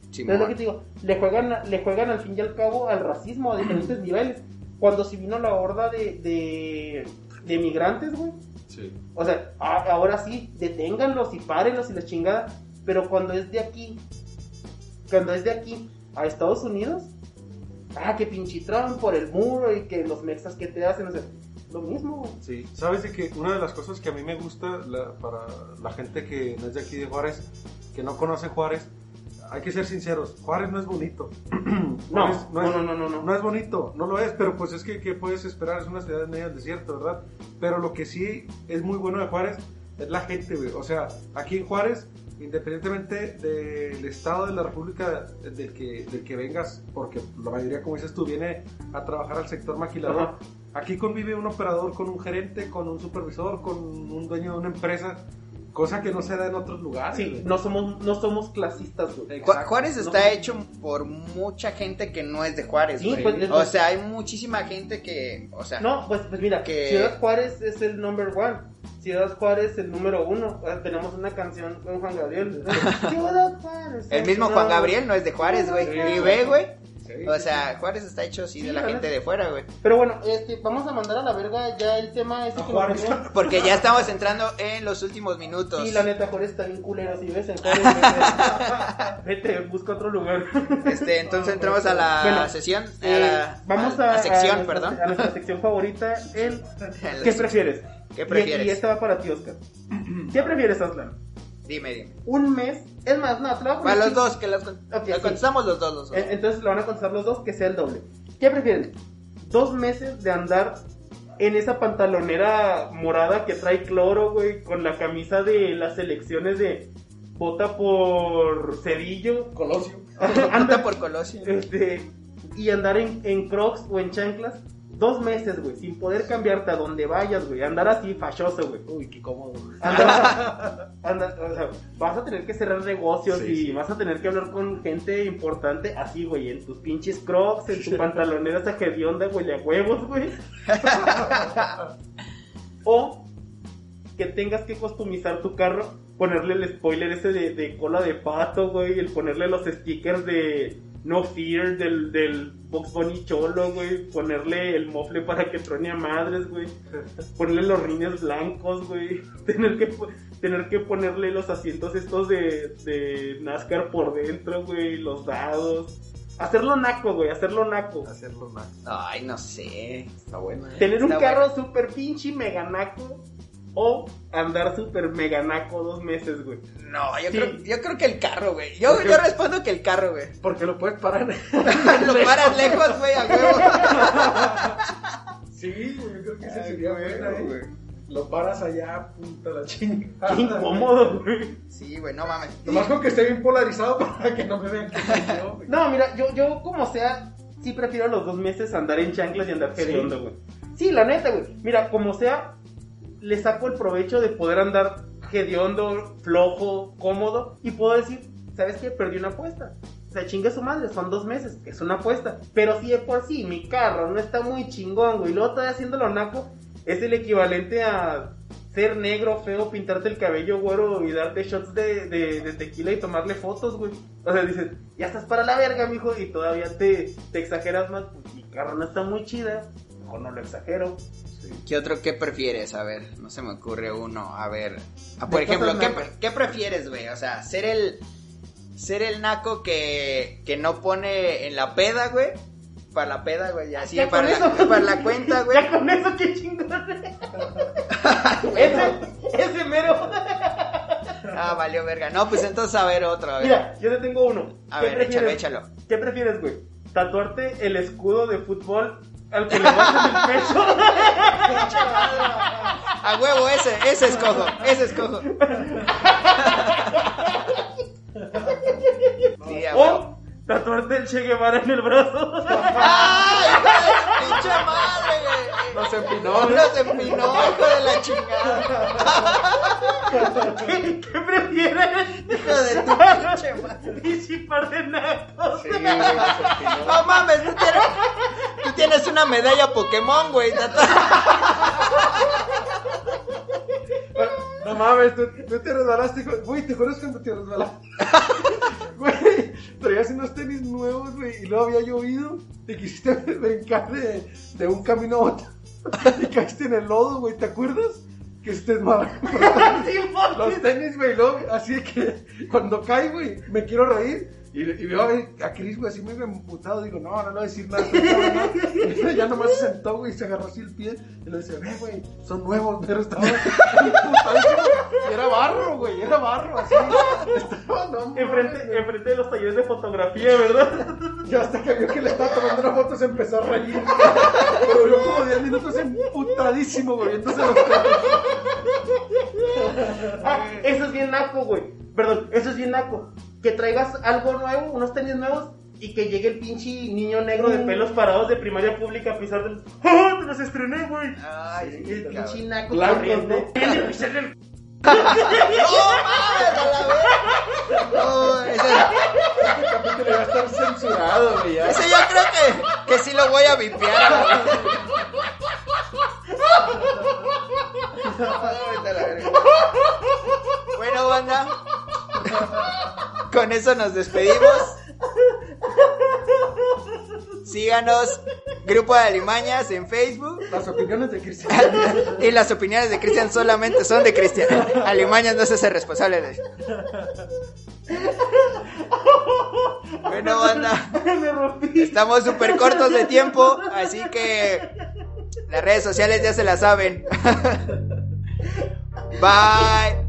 Simón. Es lo que te digo, le juegan, le juegan al fin y al cabo al racismo a diferentes niveles. Cuando si vino la horda de, de, de migrantes, güey. Sí. O sea, a- ahora sí, deténganlos y párenlos y la chingada. Pero cuando es de aquí, cuando es de aquí a Estados Unidos, ah, que pinche Trump por el muro y que los mexas que te hacen, o sea, lo mismo. Sí, sabes de que una de las cosas que a mí me gusta la- para la gente que no es de aquí de Juárez, que no conoce Juárez, hay que ser sinceros, Juárez no es bonito. (clears throat) No, Juárez no, no, no, no, no. No es bonito, no lo es, pero pues es que ¿qué puedes esperar? Es una ciudad en medio del desierto, ¿verdad? Pero lo que sí es muy bueno de Juárez es la gente, güey. O sea, aquí en Juárez, independientemente del estado de la república del que, del que vengas, porque la mayoría, como dices tú, viene a trabajar al sector maquilador, Ajá. aquí convive un operador con un gerente, con un supervisor, con un dueño de una empresa, cosa que no se da en otros lugares. Sí, güey. no somos, no somos clasistas, güey. Ju- Juárez No. está hecho por mucha gente que no es de Juárez, Sí, güey. pues, es- o sea, hay muchísima gente que, o sea, No, pues, pues mira, Que- Ciudad Juárez es el number one. Ciudad Juárez el número uno. Ah, Tenemos una canción con Juan Gabriel. Ciudad Juárez. el mismo no. Juan Gabriel no es de Juárez, güey. Y ve, güey. Sí, O sea, Juárez está hecho así Sí, de la gente de fuera, güey. Pero bueno, este, vamos a mandar a la verga ya el tema ese A que nos Juárez. tenía. (laughs) Porque ya estamos entrando en los últimos minutos. Sí, la neta, Juárez está bien culero. Si ves en Juárez, vete, vete, busca otro lugar. Este, entonces (laughs) entramos a la Bueno, sesión, a Eh, la, vamos a a, la sección, a nuestra- perdón. A nuestra sección favorita, el (laughs) ¿Qué prefieres? ¿Qué Y- prefieres? Y, esta va para ti, Oscar. (clears throat) ¿Qué prefieres, Aslan? Dime, dime. Un mes, es más, no, te lo voy a poner Para los dos, que lo sí. contestamos los dos, los dos. Entonces lo van a contestar los dos, que sea el doble. ¿Qué prefieren? ¿Dos meses de andar en esa pantalonera morada que trae cloro, güey, con la camisa de las selecciones de vota por Cedillo? Colosio. (laughs) Anda por Colosio. Este, y andar en, en crocs o en chanclas dos meses, güey, sin poder cambiarte a donde vayas, güey, andar así fachoso, güey. Uy, qué cómodo. Andar, (laughs) andar- o sea, vas a tener que cerrar negocios Sí, y sí. vas a tener que hablar con gente importante así, güey, en tus pinches crocs, en tu (laughs) pantalonera esa hedionda, güey, a huevos, güey. (laughs) o que tengas que customizar tu carro, ponerle el spoiler ese de, de cola de pato, güey, el ponerle los stickers de No Fear del, del Box Bunny Cholo, güey, ponerle el mofle para que truene a madres, güey, (laughs) ponerle los rines blancos, güey, (laughs) tener que, tener que ponerle los asientos estos de, de NASCAR por dentro, güey, los dados. Hacerlo naco, güey, hacerlo naco. Hacerlo más. Ay, no sé. Está bueno. ¿eh? Tener un carro super pinche mega naco o andar super mega naco dos meses, güey. No, yo, Sí. creo, yo creo que el carro, güey. Yo, yo respondo que el carro, güey. (laughs) Porque lo puedes parar. (laughs) (laughs) Lo paras lejos, güey, a huevo. sí, güey, yo creo que ese sería güey, bueno, ¿eh? güey. Lo paras allá, puta la chingada. Qué incómodo, güey. Sí, güey, no mames. Nomás con que esté bien polarizado para que no me vean que soy yo, güey. No, mira, yo, yo como sea, sí prefiero los dos meses andar en chanclas y andar Sí. hediondo, güey. Sí, la neta, güey. Mira, como sea, le saco el provecho de poder andar hediondo, flojo, cómodo y puedo decir, ¿sabes qué? Perdí una apuesta. O sea, chingue su madre, son dos meses, es una apuesta. Pero si de por sí mi carro no está muy chingón, güey, luego todavía haciéndolo naco, es el equivalente a ser negro, feo, pintarte el cabello güero y darte shots de tequila y tomarle fotos, güey. O sea, dices, ya estás para la verga, mijo, y todavía te, te exageras más. Pues mi carro no está muy chida, mejor no lo exagero. ¿Qué otro, qué prefieres? A ver, no se me ocurre uno. A ver, ah, por ejemplo, ¿qué, prefieres, güey? O sea, ser el, ser el naco que, que no pone en la peda, güey. Para la peda, güey, así, Ya para la, para la cuenta, güey. Ya con eso, qué chingón. (laughs) ese, ese mero. Ah, valió verga. No, pues entonces a ver otro, a ver. Mira, yo te tengo uno. A ¿Qué ver, échalo, prefieres? échalo. ¿Qué prefieres, güey? ¿Tatuarte el escudo de fútbol al que le en el pecho? A huevo, ese, ese escojo, ese escojo. Sí, a huevo. o tatuarte el Che Guevara en el brazo. (laughs) ¡Ay, hijo de pinche madre, güey! No se empinó, No se empinó, hijo de la chingada. ¿Qué, qué prefieres? Hijo de tu pinche madre. (laughs) Disipar de nacos. Sí, no se empinó. No mames, tú tienes, tú tienes una medalla Pokémon, güey. No mames, tú, tú te resbalaste. Güey, ¿te acuerdas cuando te resbalaste? (laughs) Güey, te traías unos tenis nuevos, güey, y luego había llovido, y quisiste (laughs) brincar de, de un camino a otro, y caíste en el lodo, güey, ¿te acuerdas? Que estés (laughs) mal. Los tenis, güey, luego, así que cuando cae, güey, me quiero reír. Y, y veo a, a Chris, güey, así muy emputado. Digo, no, no le voy a decir nada. no. Y (laughs) ya nomás se sentó, güey, y se agarró así el pie. Y le decía, ve, güey, son nuevos, (laughs) pero estaba. Y (laughs) era barro, güey, era barro, así. Estaba, no, Enfrente, enfrente de los talleres de fotografía, ¿verdad? Y hasta que vio que le estaba tomando una foto se empezó a reír. Pero yo como 10 minutos emputadísimo, güey. Entonces los Ah, eso es bien naco, güey. Perdón, eso es bien naco. Que traigas algo nuevo, unos tenis nuevos, y que llegue el pinche niño negro de pelos parados de primaria pública a pisar del. ¡Ah! ¡Te los estrené, güey! Ay, Y el sí, pinche cabrón. naco Blancos, corriendo. ¿no? Viene a pisarle el- (laughs) ¡No mames, a la verga! No, ese, Este capítulo va a estar censurado, güey. ya. ese yo creo que, que sí lo voy a vipear. (laughs) verga. Bueno, banda. Con eso nos despedimos. Síganos, Grupo de Alimañas en Facebook. Las opiniones de Cristian. (laughs) Y las opiniones de Cristian solamente son de Cristian. Alimañas no se hace responsable de eso. Bueno, banda. Estamos súper cortos de tiempo, así que las redes sociales ya se las saben. (laughs) Bye.